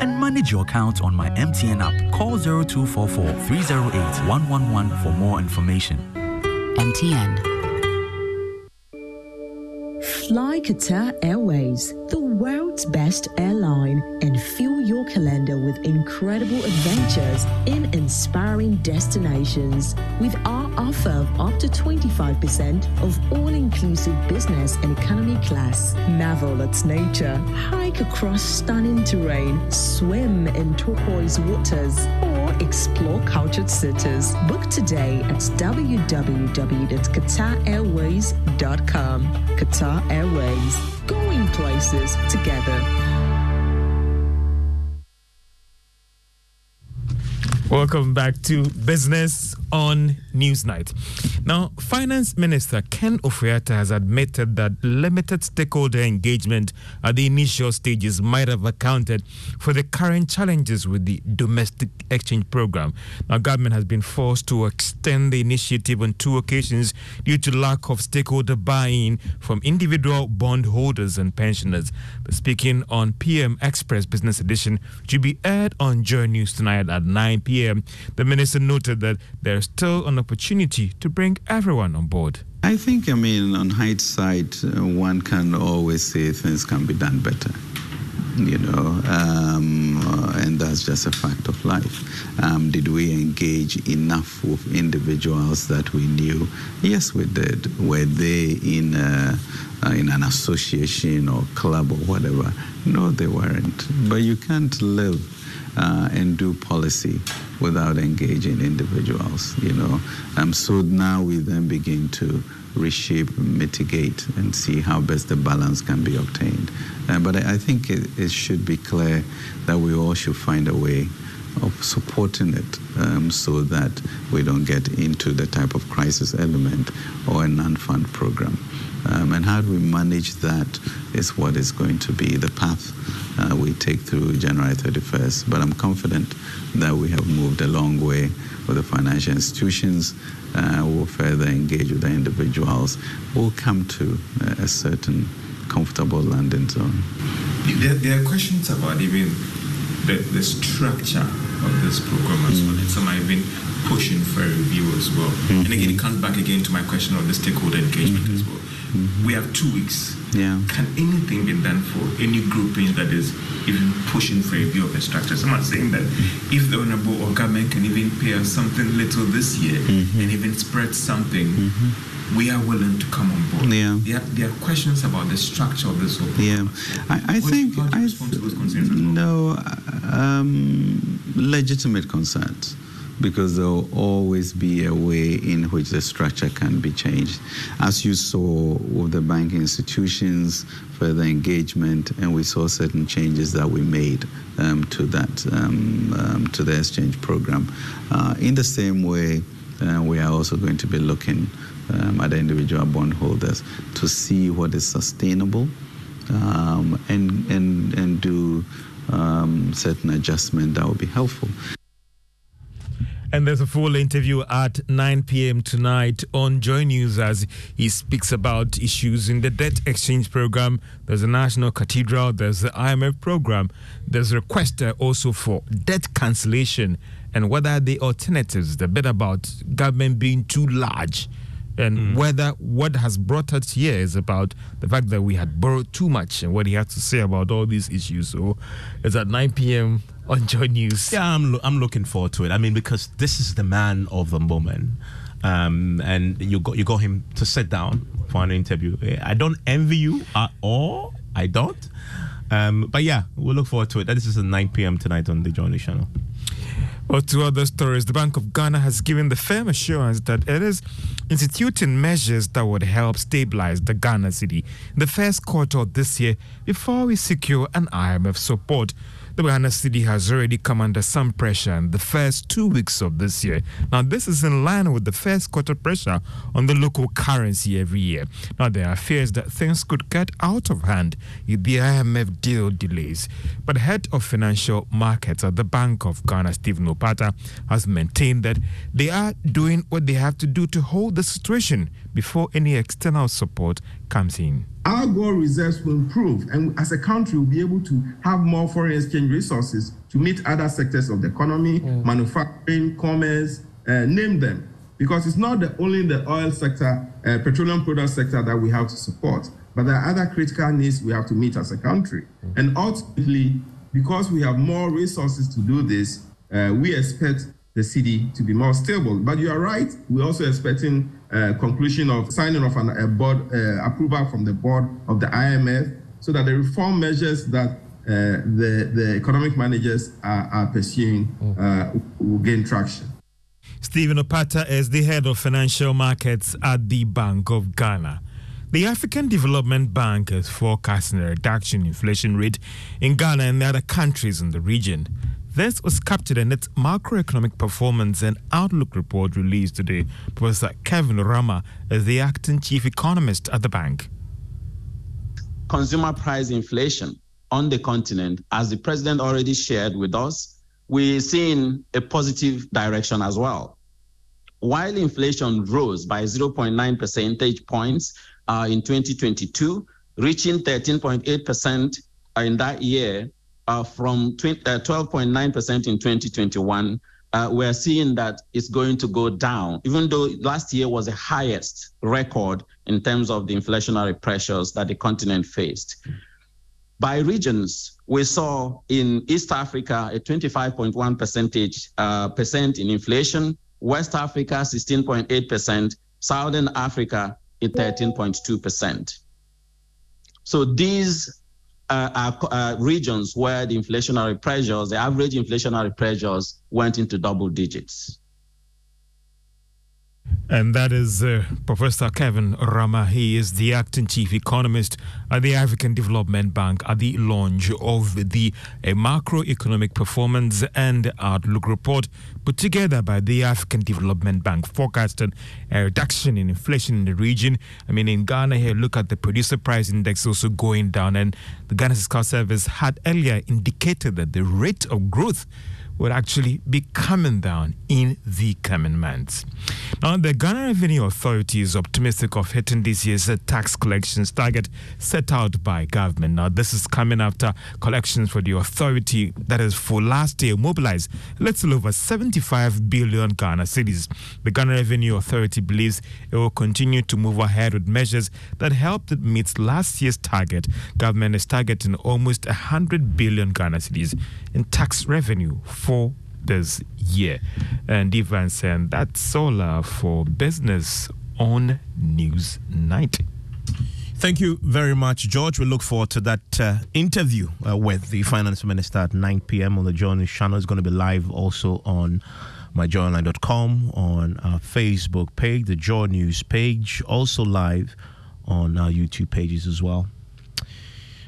and manage your account on my MTN app. Call 0244 308 111 for more information. MTN. Fly Qatar Airways, the world's best airline, and fill your calendar with incredible adventures in inspiring destinations. With our offer of up to 25% of all inclusive business and economy class, marvel at nature, hike across stunning terrain, swim in turquoise waters, or explore cultured cities. Book today at www.qatarairways.com. Qatar Airways, going places together. Welcome back to Business on Newsnight. Now, Finance Minister Ken Ofori-Atta has admitted that limited stakeholder engagement at the initial stages might have accounted for the current challenges with the domestic exchange program. Now, government has been forced to extend the initiative on two occasions due to lack of stakeholder buy-in from individual bondholders and pensioners. But speaking on PM Express Business Edition, to be aired on Joy News tonight at 9 p.m., the minister noted that there's still an opportunity to bring everyone on board. I think, I mean, on hindsight, uh, one can always say things can be done better. You know, um, uh, and that's just a fact of life. Um, did we engage enough with individuals that we knew? Yes, we did. Were they in a, uh, in an association or club or whatever? No, they weren't. But you can't live uh, and do policy without engaging individuals, you know. Um, so now we then begin to reshape, mitigate, and see how best the balance can be obtained. Uh, but I, I think it, it, should be clear that we all should find a way of supporting it um, so that we don't get into the type of crisis element or a non-fund program. Um, and how do we manage that is what is going to be the path uh, we take through January 31st. But I'm confident that we have moved a long way with the financial institutions. Uh, we'll further engage with the individuals. We'll come to a certain comfortable landing zone. There, there are questions about even the, the structure of this program as well. And some have been pushing for a review as well. Mm-hmm. And again, it comes back again to my question of the stakeholder engagement mm-hmm. as well. Mm-hmm. We have two weeks. Yeah. Can anything be done for any grouping that is even pushing for a review of the structure? Someone saying that if the honorable or government can even pay us something little this year and even spread something, we are willing to come on board. Yeah. There, are, there are questions about the structure of this whole Yeah. I, I think. I th- no, um, legitimate concerns because there will always be a way in which the structure can be changed. As you saw with the banking institutions, further engagement, and we saw certain changes that we made um, to that, um, um, to the exchange program. Uh, in the same way, uh, we are also going to be looking um, at the individual bondholders to see what is sustainable um, and, and, and do um, certain adjustment that will be helpful. And there's a full interview at 9 p.m. tonight on Joy News as he speaks about issues in the debt exchange program. There's a national cathedral, there's the IMF program, there's a request also for debt cancellation and what are the alternatives, the bit about government being too large and mm. whether what has brought us here is about the fact that we had borrowed too much and what he has to say about all these issues. So it's at 9 p.m. on Joy News. Yeah, I'm, lo- I'm looking forward to it. I mean, because this is the man of the moment. Um, and you got you got him to sit down for an interview. I don't envy you at all. I don't. Um, but yeah, we'll look forward to it. This is at 9 p.m. tonight on the Joy News channel. Or to other stories, the Bank of Ghana has given the firm assurance that it is instituting measures that would help stabilize the Ghana cedi in the first quarter of this year before we secure an IMF support the Ghana Cedi has already come under some pressure in the first two weeks of this year. Now, this is in line with the first quarter pressure on the local currency every year. Now, there are fears that things could get out of hand if the IMF deal delays. But head of financial markets at the Bank of Ghana, Stephen Opata, has maintained that they are doing what they have to do to hold the situation before any external support comes in. Our gold reserves will improve, and as a country, we'll be able to have more foreign exchange resources to meet other sectors of the economy, mm. manufacturing, commerce, uh, name them. Because it's not the, only the oil sector, uh, petroleum product sector that we have to support, but there are other critical needs we have to meet as a country. Mm. And ultimately, because we have more resources to do this, uh, we expect the cedi to be more stable. But you are right, we're also expecting uh, conclusion of signing of an, a board uh, approval from the board of the IMF so that the reform measures that uh, the, the economic managers are, are pursuing uh, will gain traction. Stephen Opata is the head of financial markets at the Bank of Ghana. The African Development Bank is forecasting a reduction in inflation rate in Ghana and the other countries in the region. This was captured in its macroeconomic performance and outlook report released today. Professor Kevin Urama is the acting chief economist at the bank. Consumer price inflation on the continent, as the president already shared with us, we're seeing a positive direction as well. While inflation rose by 0.9 percentage points uh, in 2022, reaching 13.8% in that year, uh, from 12.9% uh, in 2021, uh, we're seeing that it's going to go down, even though last year was the highest record in terms of the inflationary pressures that the continent faced. By regions, we saw in East Africa a 25.1 percentage uh, percent in inflation, West Africa 16.8 percent, Southern Africa at 13.2 percent. So these uh, uh, regions where the inflationary pressures, the average inflationary pressures, went into double digits. And that is uh, Professor Kevin Urama. He is the acting chief economist at the African Development Bank at the launch of the uh, macroeconomic performance and outlook report put together by the African Development Bank, forecasting a reduction in inflation in the region. I mean, in Ghana, here, look at the producer price index also going down. And the Ghana Statistical Service had earlier indicated that the rate of growth would actually be coming down in the coming months. Now, the Ghana Revenue Authority is optimistic of hitting this year's tax collections target set out by government. Now, this is coming after collections for the authority that is for last year mobilized little over 75 billion Ghana cedis. The Ghana Revenue Authority believes it will continue to move ahead with measures that helped it meet last year's target. Government is targeting almost 100 billion Ghana cedis in tax revenue for this year. And Ivan said that's all uh, for business on News Night. Thank you very much, George. We look forward to that uh, interview uh, with the finance minister at 9 p.m. on the Journey channel. It's going to be live also on myjoyonline.com, on our Facebook page, the Joy News page, also live on our YouTube pages as well.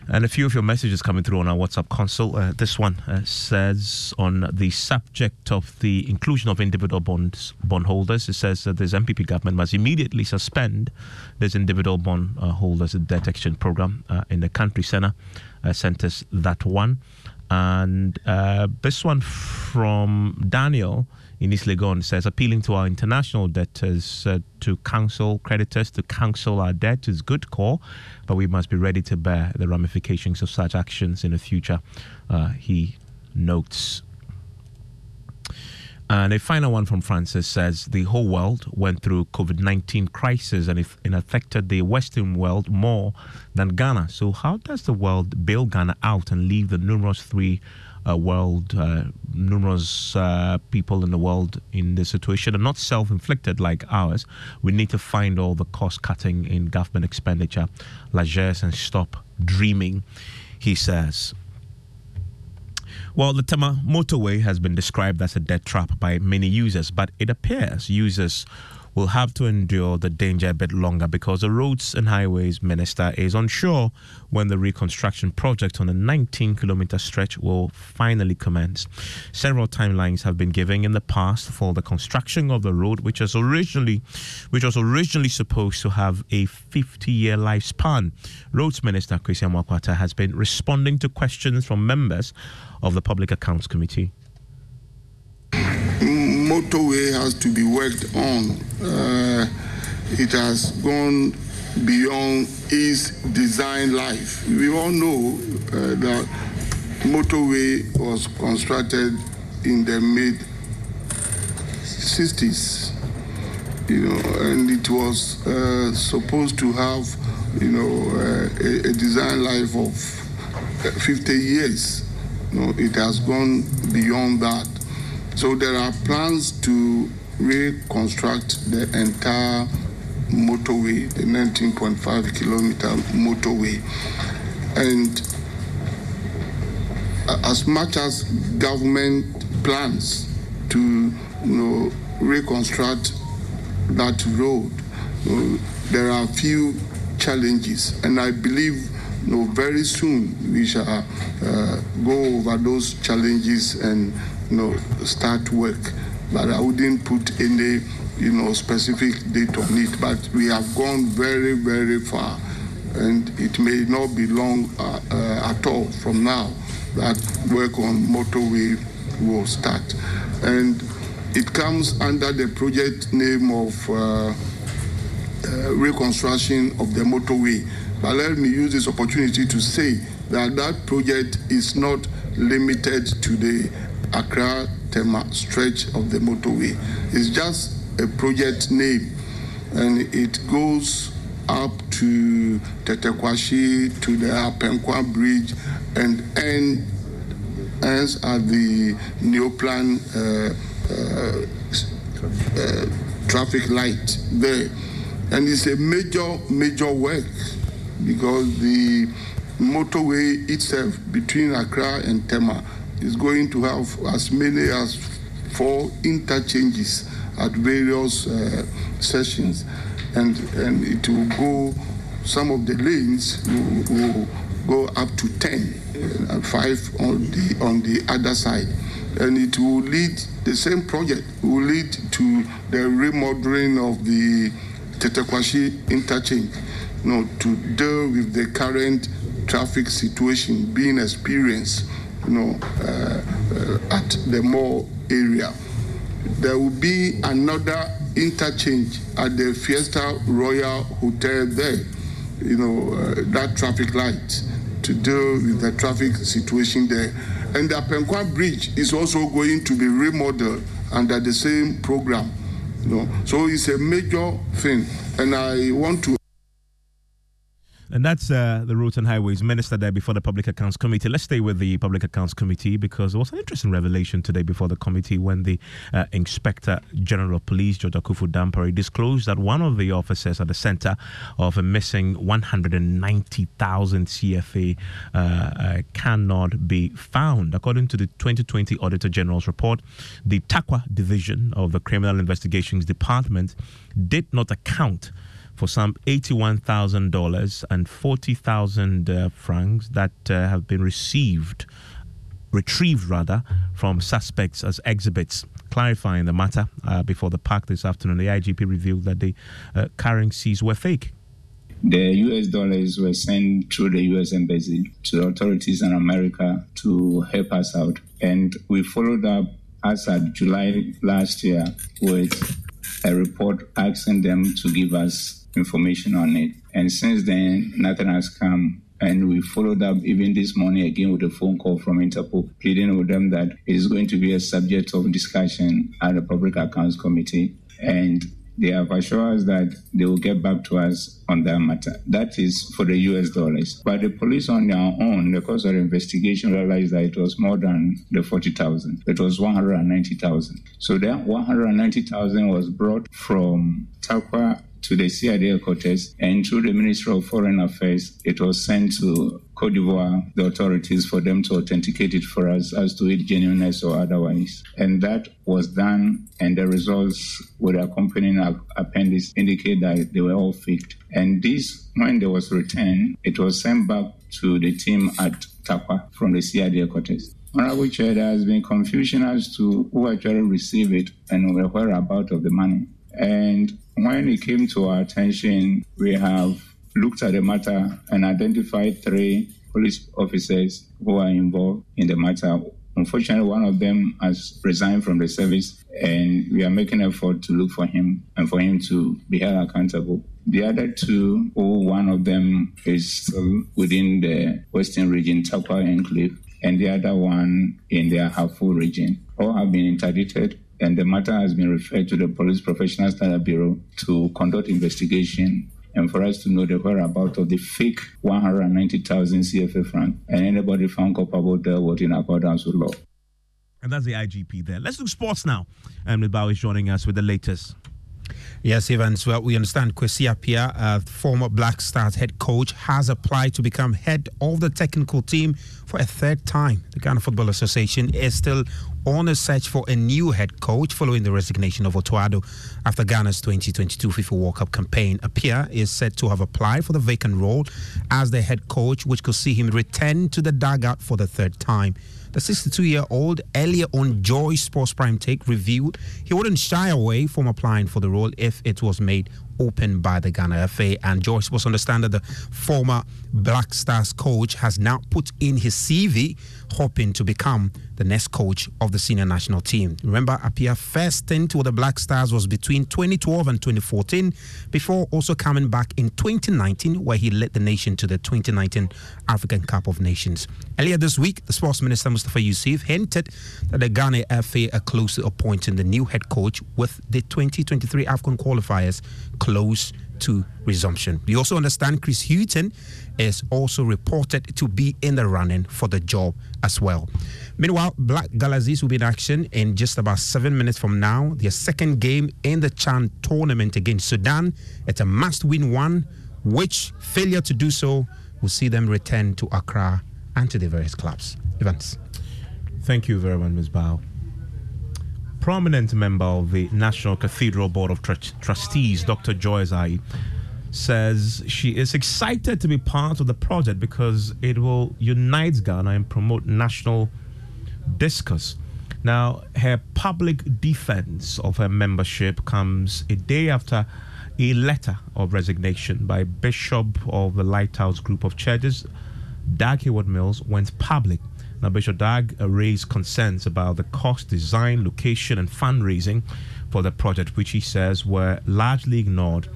And a few of your messages coming through on our WhatsApp console. Uh, this one uh, says on the subject of the inclusion of individual bonds bondholders, it says that this NPP government must immediately suspend this individual bond uh, debt exchange program in the country center uh, centers. That one, and uh, this one from Daniel in East Legon says appealing to our international debtors uh, to counsel creditors to cancel our debt is good call, but we must be ready to bear the ramifications of such actions in the future. Uh, he notes. And a final one from Francis says the whole world went through COVID 19 crisis and it affected the Western world more than Ghana. So, how does the world bail Ghana out and leave the numerous three uh, world, uh, numerous uh, people in the world in this situation are not self inflicted like ours. We need to find all the cost cutting in government expenditure, largesse, and stop dreaming, he says. Well, the Tema motorway has been described as a death trap by many users, but it appears users will have to endure the danger a bit longer because the Roads and Highways Minister is unsure when the reconstruction project on a 19 kilometer stretch will finally commence. Several timelines have been given in the past for the construction of the road, which was originally which was originally supposed to have a 50 year lifespan. Roads Minister Christian Amoako-Attah has been responding to questions from members of the Public Accounts Committee motorway has to be worked on. Uh, it has gone beyond its design life. We all know uh, that motorway was constructed in the mid 60s, you know, and it was uh, supposed to have, you know, uh, a, a, design life of 50 years. You know, it has gone beyond that. So there are plans to reconstruct the entire motorway, the 19.5 kilometer motorway. And as much as government plans to you know, reconstruct that road, you know, there are a few challenges. And I believe you know, very soon we shall uh, go over those challenges and you know, start work. But I wouldn't put any, you know, specific date on it. But we have gone very, very far, and it may not be long uh, uh, at all from now that work on motorway will start. And it comes under the project name of uh, uh reconstruction of the motorway. But let me use this opportunity to say that that project is not limited to the Accra Tema stretch of the motorway. It's just a project name and it goes up to Tetteh Quarshie to the Apenkwa Bridge and end, ends at the Neoplan uh, uh, uh, traffic light there. And it's a major, major work because the motorway itself between Accra and Tema is going to have as many as four interchanges at various uh, sessions, and and it will go. Some of the lanes will, will go up to ten, uh, five on the on the other side, and it will lead. The same project will lead to the remodeling of the Tetteh Quarshie interchange, you know, to deal with the current traffic situation being experienced you know, uh, uh, at the mall area. There will be another interchange at the Fiesta Royal Hotel there, you know, uh, that traffic light to deal with the traffic situation there. And the Apenkwa Bridge is also going to be remodeled under the same program. You know, so it's a major thing. And I want to and that's uh, the Roads and Highways Minister there before the Public Accounts Committee. Let's stay with the Public Accounts Committee because there was an interesting revelation today before the committee when the uh, Inspector General of Police, George Akuffo Dampare, disclosed that one of the officers at the center of a missing 190,000 CFA uh, uh, cannot be found. According to the 2020 Auditor General's report, the Tarkwa Division of the Criminal Investigations Department did not account for some $81,000 and 40,000 uh, francs that uh, have been received, retrieved rather, from suspects as exhibits. Clarifying the matter uh, before the PAC this afternoon, the IGP revealed that the uh, currencies were fake. The US dollars were sent through the US Embassy to authorities in America to help us out. And we followed up as at July last year with a report asking them to give us information on it. And since then, nothing has come. And we followed up even this morning again with a phone call from Interpol, pleading with them that it is going to be a subject of discussion at the Public Accounts Committee. And they have assured us that they will get back to us on that matter. That is for the US dollars. But the police on their own, the course of the investigation, realized that it was more than the 40,000. It was 190,000. So that 190,000 was brought from Tarkwa to the CID headquarters, and through the Ministry of Foreign Affairs, it was sent to Cote d'Ivoire, the authorities, for them to authenticate it for us as to its genuineness or otherwise. And that was done, and the results with the accompanying appendix indicate that they were all faked. And this, when they was returned, it was sent back to the team at Tarkwa from the CID headquarters. Honorable Chair, uh, there has been confusion as to who actually received it and whereabouts of the money. And when it came to our attention, we have looked at the matter and identified three police officers who are involved in the matter. Unfortunately, one of them has resigned from the service, and we are making effort to look for him and for him to be held accountable. The other two, oh, one of them is within the Western region, Tarkwa Enclave, and the other one in the Ahafo region. All have been interdicted and the matter has been referred to the Police Professional Standard Bureau to conduct investigation and for us to know the whereabouts of the fake 190,000 CFA franc and anybody found culpable there was in accordance with law. And that's the IGP there. Let's do sports now. And Mibao is joining us with the latest. Yes, Evans. Well, we understand Kwesi Appiah, uh, former Black Stars head coach, has applied to become head of the technical team for a third time. The Ghana Football Association is still on a search for a new head coach following the resignation of Otto Addo after Ghana's 2022 FIFA World Cup campaign. Appiah is said to have applied for the vacant role as the head coach, which could see him return to the dugout for the third time. The 62 year old earlier on Joy Sports Prime Take revealed he wouldn't shy away from applying for the role if it was made open by the Ghana FA. And Joyce was understand that the former Black Stars coach has now put in his CV, hoping to become the next coach of the senior national team. Remember, Appiah's first stint with the Black Stars was between 2012 and 2014, before also coming back in 2019, where he led the nation to the 2019 African Cup of Nations. Earlier this week, the sports minister Mustafa Ussif hinted that the Ghana FA are close to appointing the new head coach with the 2023 African qualifiers close to resumption. We also understand Chris Hughton is also reported to be in the running for the job as well. Meanwhile, Black Galaxies will be in action in just about seven minutes from now. Their second game in the Chan tournament against Sudan. It's a must win one, which failure to do so will see them return to Accra and to the various clubs. Evans. Thank you very much, Ms. Bao prominent member of the National Cathedral Board of Tr- Trustees, Dr. Joyce Aryee, says she is excited to be part of the project because it will unite Ghana and promote national discourse. Now, her public defense of her membership comes a day after a letter of resignation by Bishop of the Lighthouse Group of Churches, Dag Heward-Mills, went public now, Bishop Dag raised concerns about the cost, design, location, and fundraising for the project, which he says were largely ignored.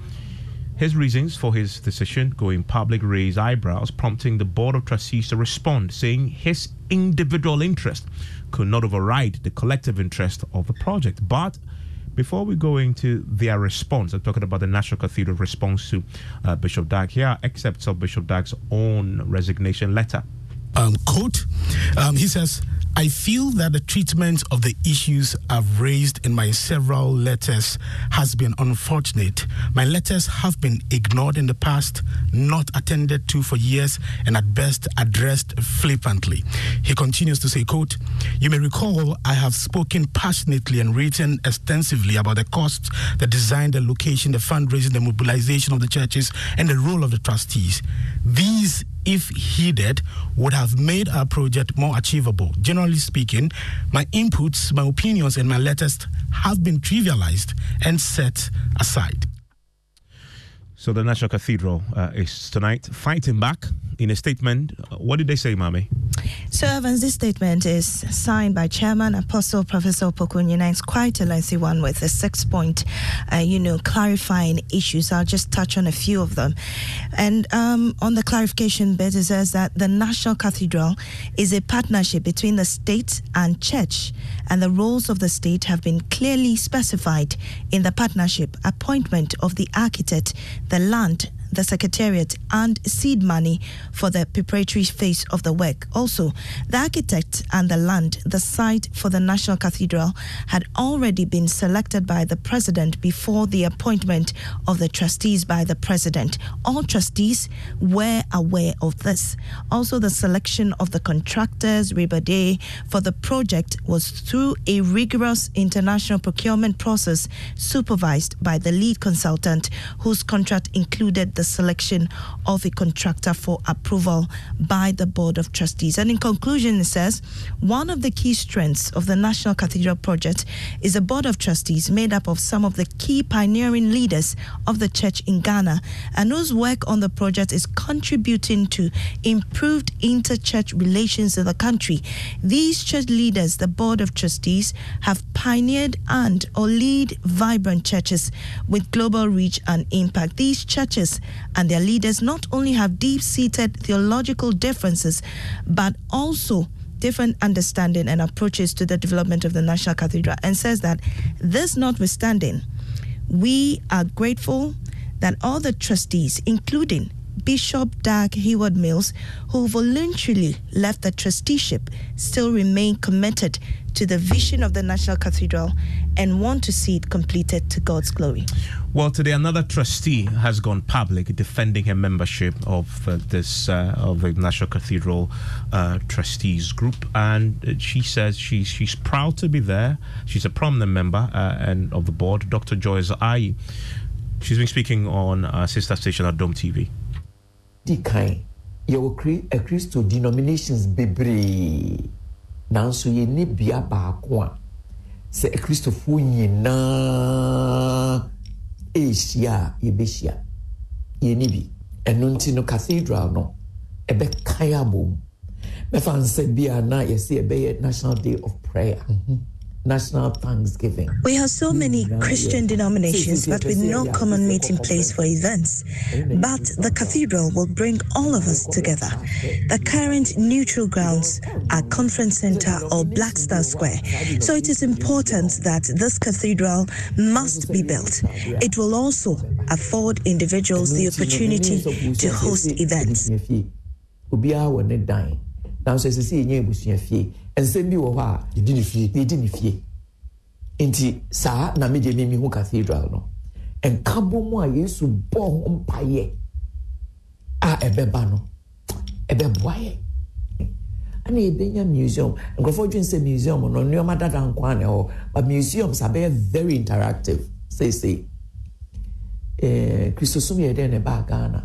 His reasons for his decision going public raised eyebrows, prompting the Board of Trustees to respond, saying his individual interest could not override the collective interest of the project. But before we go into their response, I'm talking about the National Cathedral response to uh, Bishop Dag. Here excerpts of Bishop Dag's own resignation letter um, quote. Um, he says, I feel that the treatment of the issues I've raised in my several letters has been unfortunate. My letters have been ignored in the past, not attended to for years, and at best addressed flippantly. He continues to say, quote, You may recall I have spoken passionately and written extensively about the costs, the design, the location, the fundraising, the mobilization of the churches, and the role of the trustees. These if heeded, would have made our project more achievable. Generally speaking, my inputs, my opinions, and my letters have been trivialized and set aside. So the National Cathedral uh, is tonight fighting back in a statement. What did they say, Mami? So, Evans, this statement is signed by Chairman Apostle Professor Opoku-Onyinah. It's quite a lengthy one with a six point, uh, you know, clarifying issues. I'll just touch on a few of them. And um, on the clarification bit, it says that the National Cathedral is a partnership between the state and church, and the roles of the state have been clearly specified in the partnership appointment of the architect, the land the Secretariat and seed money for the preparatory phase of the work. Also, the architect and the land, the site for the National Cathedral, had already been selected by the President before the appointment of the trustees by the President. All trustees were aware of this. Also, the selection of the contractors, Ribade, for the project was through a rigorous international procurement process supervised by the lead consultant, whose contract included the selection of a contractor for approval by the Board of Trustees. And in conclusion, it says one of the key strengths of the National Cathedral project is a Board of Trustees made up of some of the key pioneering leaders of the church in Ghana and whose work on the project is contributing to improved inter-church relations in the country. These church leaders, the Board of Trustees, have pioneered and or lead vibrant churches with global reach and impact. These churches and their leaders not only have deep seated theological differences, but also different understanding and approaches to the development of the National Cathedral, and says that this notwithstanding, we are grateful that all the trustees, including Bishop Dag Heward Mills, who voluntarily left the trusteeship, still remain committed to the vision of the National Cathedral and want to see it completed to God's glory. Well, today another trustee has gone public defending her membership of uh, this uh, of the National Cathedral uh, Trustees Group, and she says she's she's proud to be there. She's a prominent member uh, and of the board, Dr. Joyce Aryee. She's been speaking on our sister station at Dome TV. di kan yɛwɔ akristo denominations bebree nanso yɛnni bea baako a sɛ akristofoɔ nyinaa ɛrehyia a yɛbɛhyia. Yɛnni bi. Ɛno nti no cathedral no ɛbɛkan abom. Mɛfa nsɛ bi a na yɛsɛ yɛbɛyɛ national day of prayer. Mm -hmm. National thanksgiving. We have so many Christian denominations, but with no common meeting place for events. But the cathedral will bring all of us together. The current neutral grounds are Conference Center or Black Star Square. So it is important that this cathedral must be built. It will also afford individuals the opportunity to host events. Nsɛm bi wɔ hɔ a yɛdi ne fie yɛdi ne fie nti saa na me mehu cathedral no nka bɔ mu a yesu bɔ ho mpayɛ a ɛbɛba no ɛbɛboa yɛ ana yɛbɛnya museum. Nkurɔfoɔ dwen sɛ museum no nneɔma dada nko a na ɛhɔ but museums abɛyɛ very interactive. Seesei eh, kristosom yɛ dɛn ne baa ghana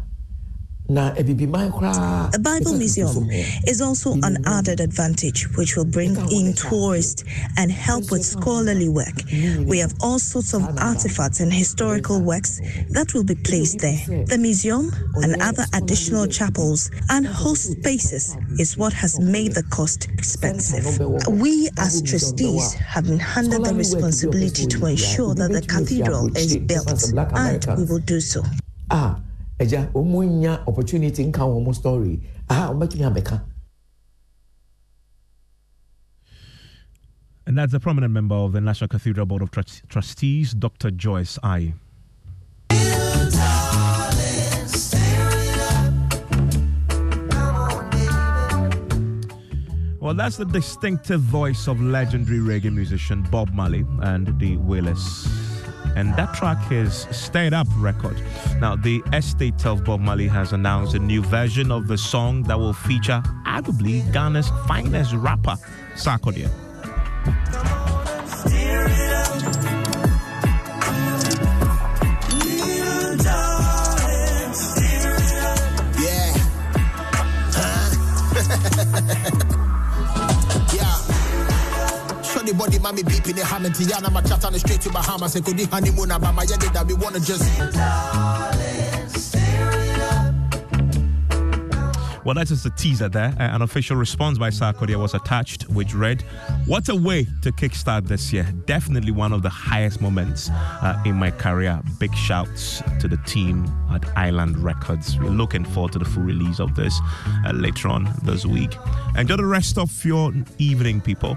a Bible museum is also an added advantage which will bring in tourists and help with scholarly work. We have all sorts of artifacts and historical works that will be placed there. The museum and other additional chapels and host spaces is what has made the cost expensive. We as trustees have been handed the responsibility to ensure that the cathedral is built and we will do so. Ah. Wɔn nya opportunity nka wɔn story aha wɔn bɛtumi abɛka. And that's a prominent member of the National Cathedral Board of Trustees, Dr. Joyce Aryee. Well, that's the distinctive voice of legendary reggae musician Bob Marley and the Wailers. And that track is Stir It Up Record. Now, the estate of Bob Marley has announced a new version of the song that will feature arguably Ghana's finest rapper, Sarkodie. Body, mommy the ham and Tiana, my chat on the straight to Bahamas. Could be honeymoon, my that we wanna just. Well, that is the teaser there. Uh, an official response by Sarkodie was attached, which read, What a way to kickstart this year. Definitely one of the highest moments uh, in my career. Big shouts to the team at Island Records. We're looking forward to the full release of this uh, later on this week. Enjoy the rest of your evening, people.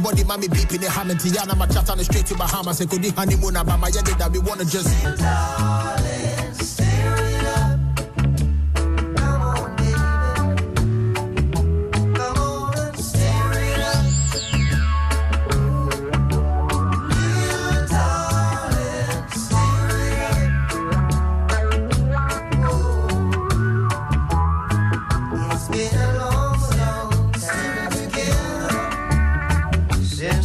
body, mommy beeping the ham and Tiana, my chat on the straight to Bahamas. I could be honeymoon, but my yard that we wanna just.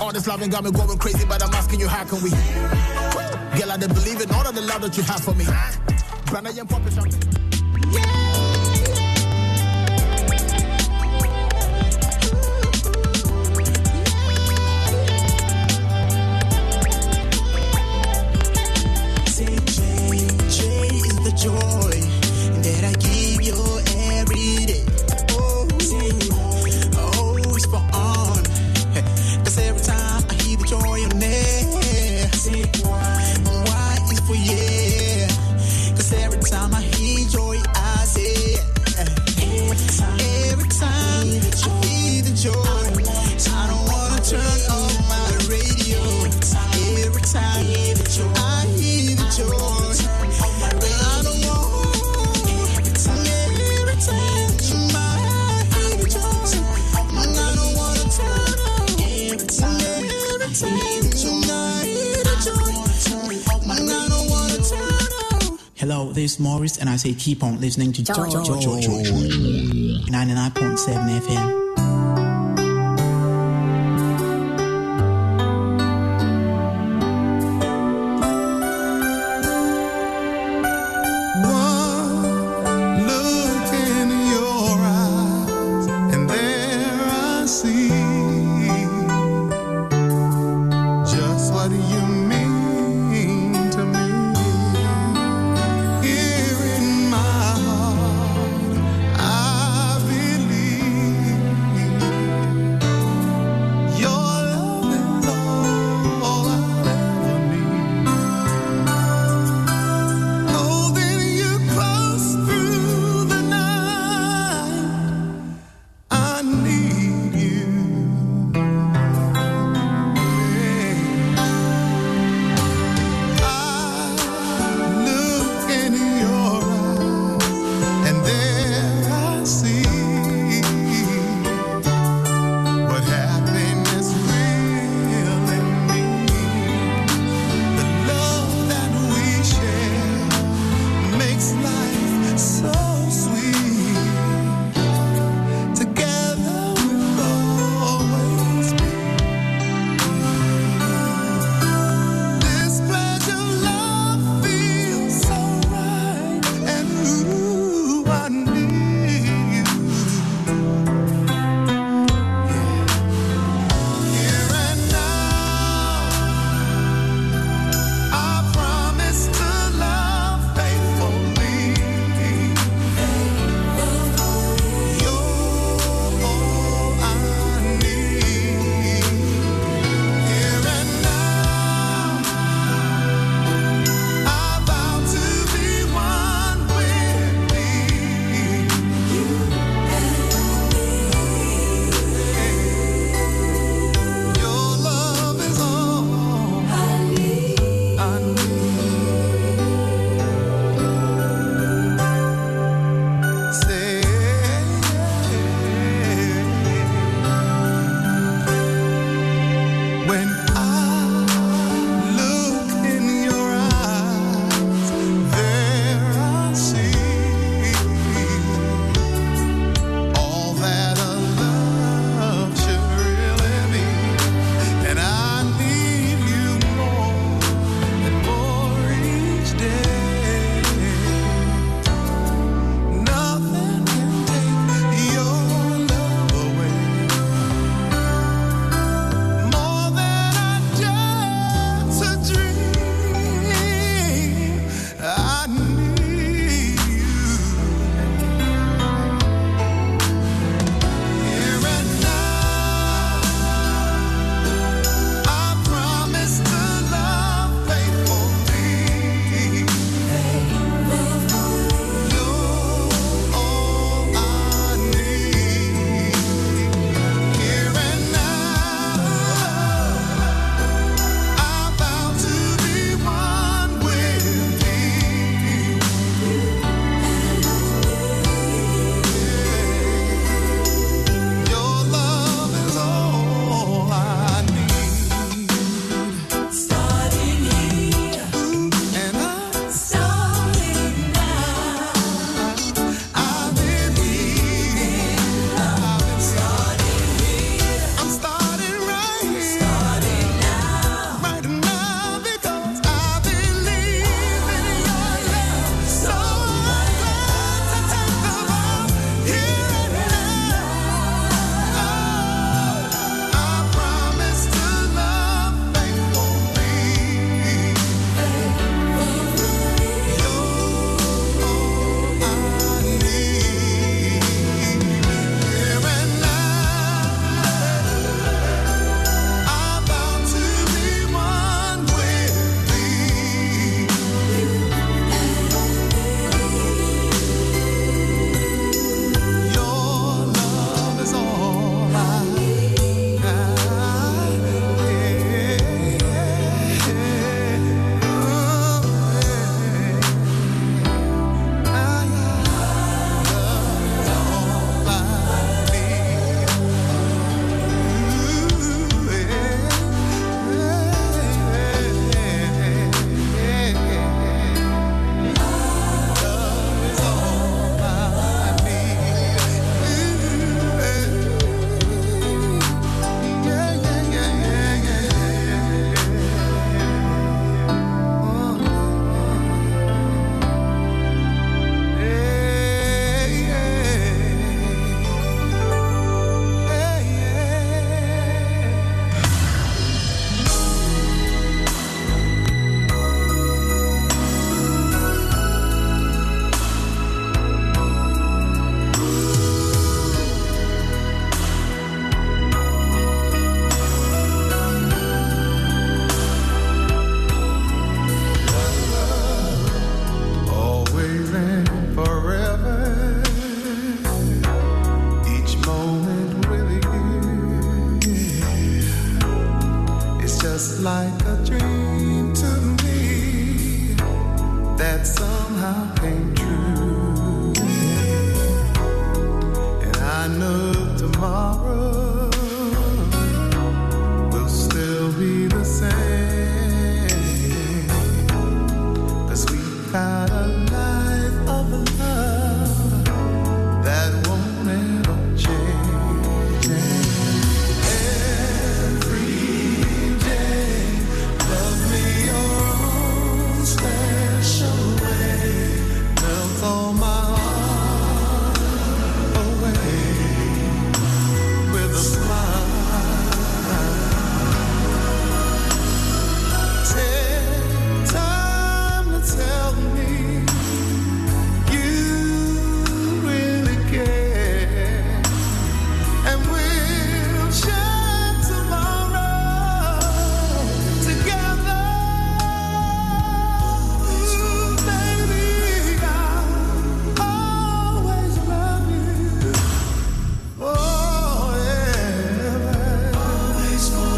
All this loving got me going crazy, but I'm asking you, how can we? Girl, I don't believe in all of the love that you have for me. Brandon, you're Yeah. This is Morris, and I say keep on listening to George. 99.7 FM.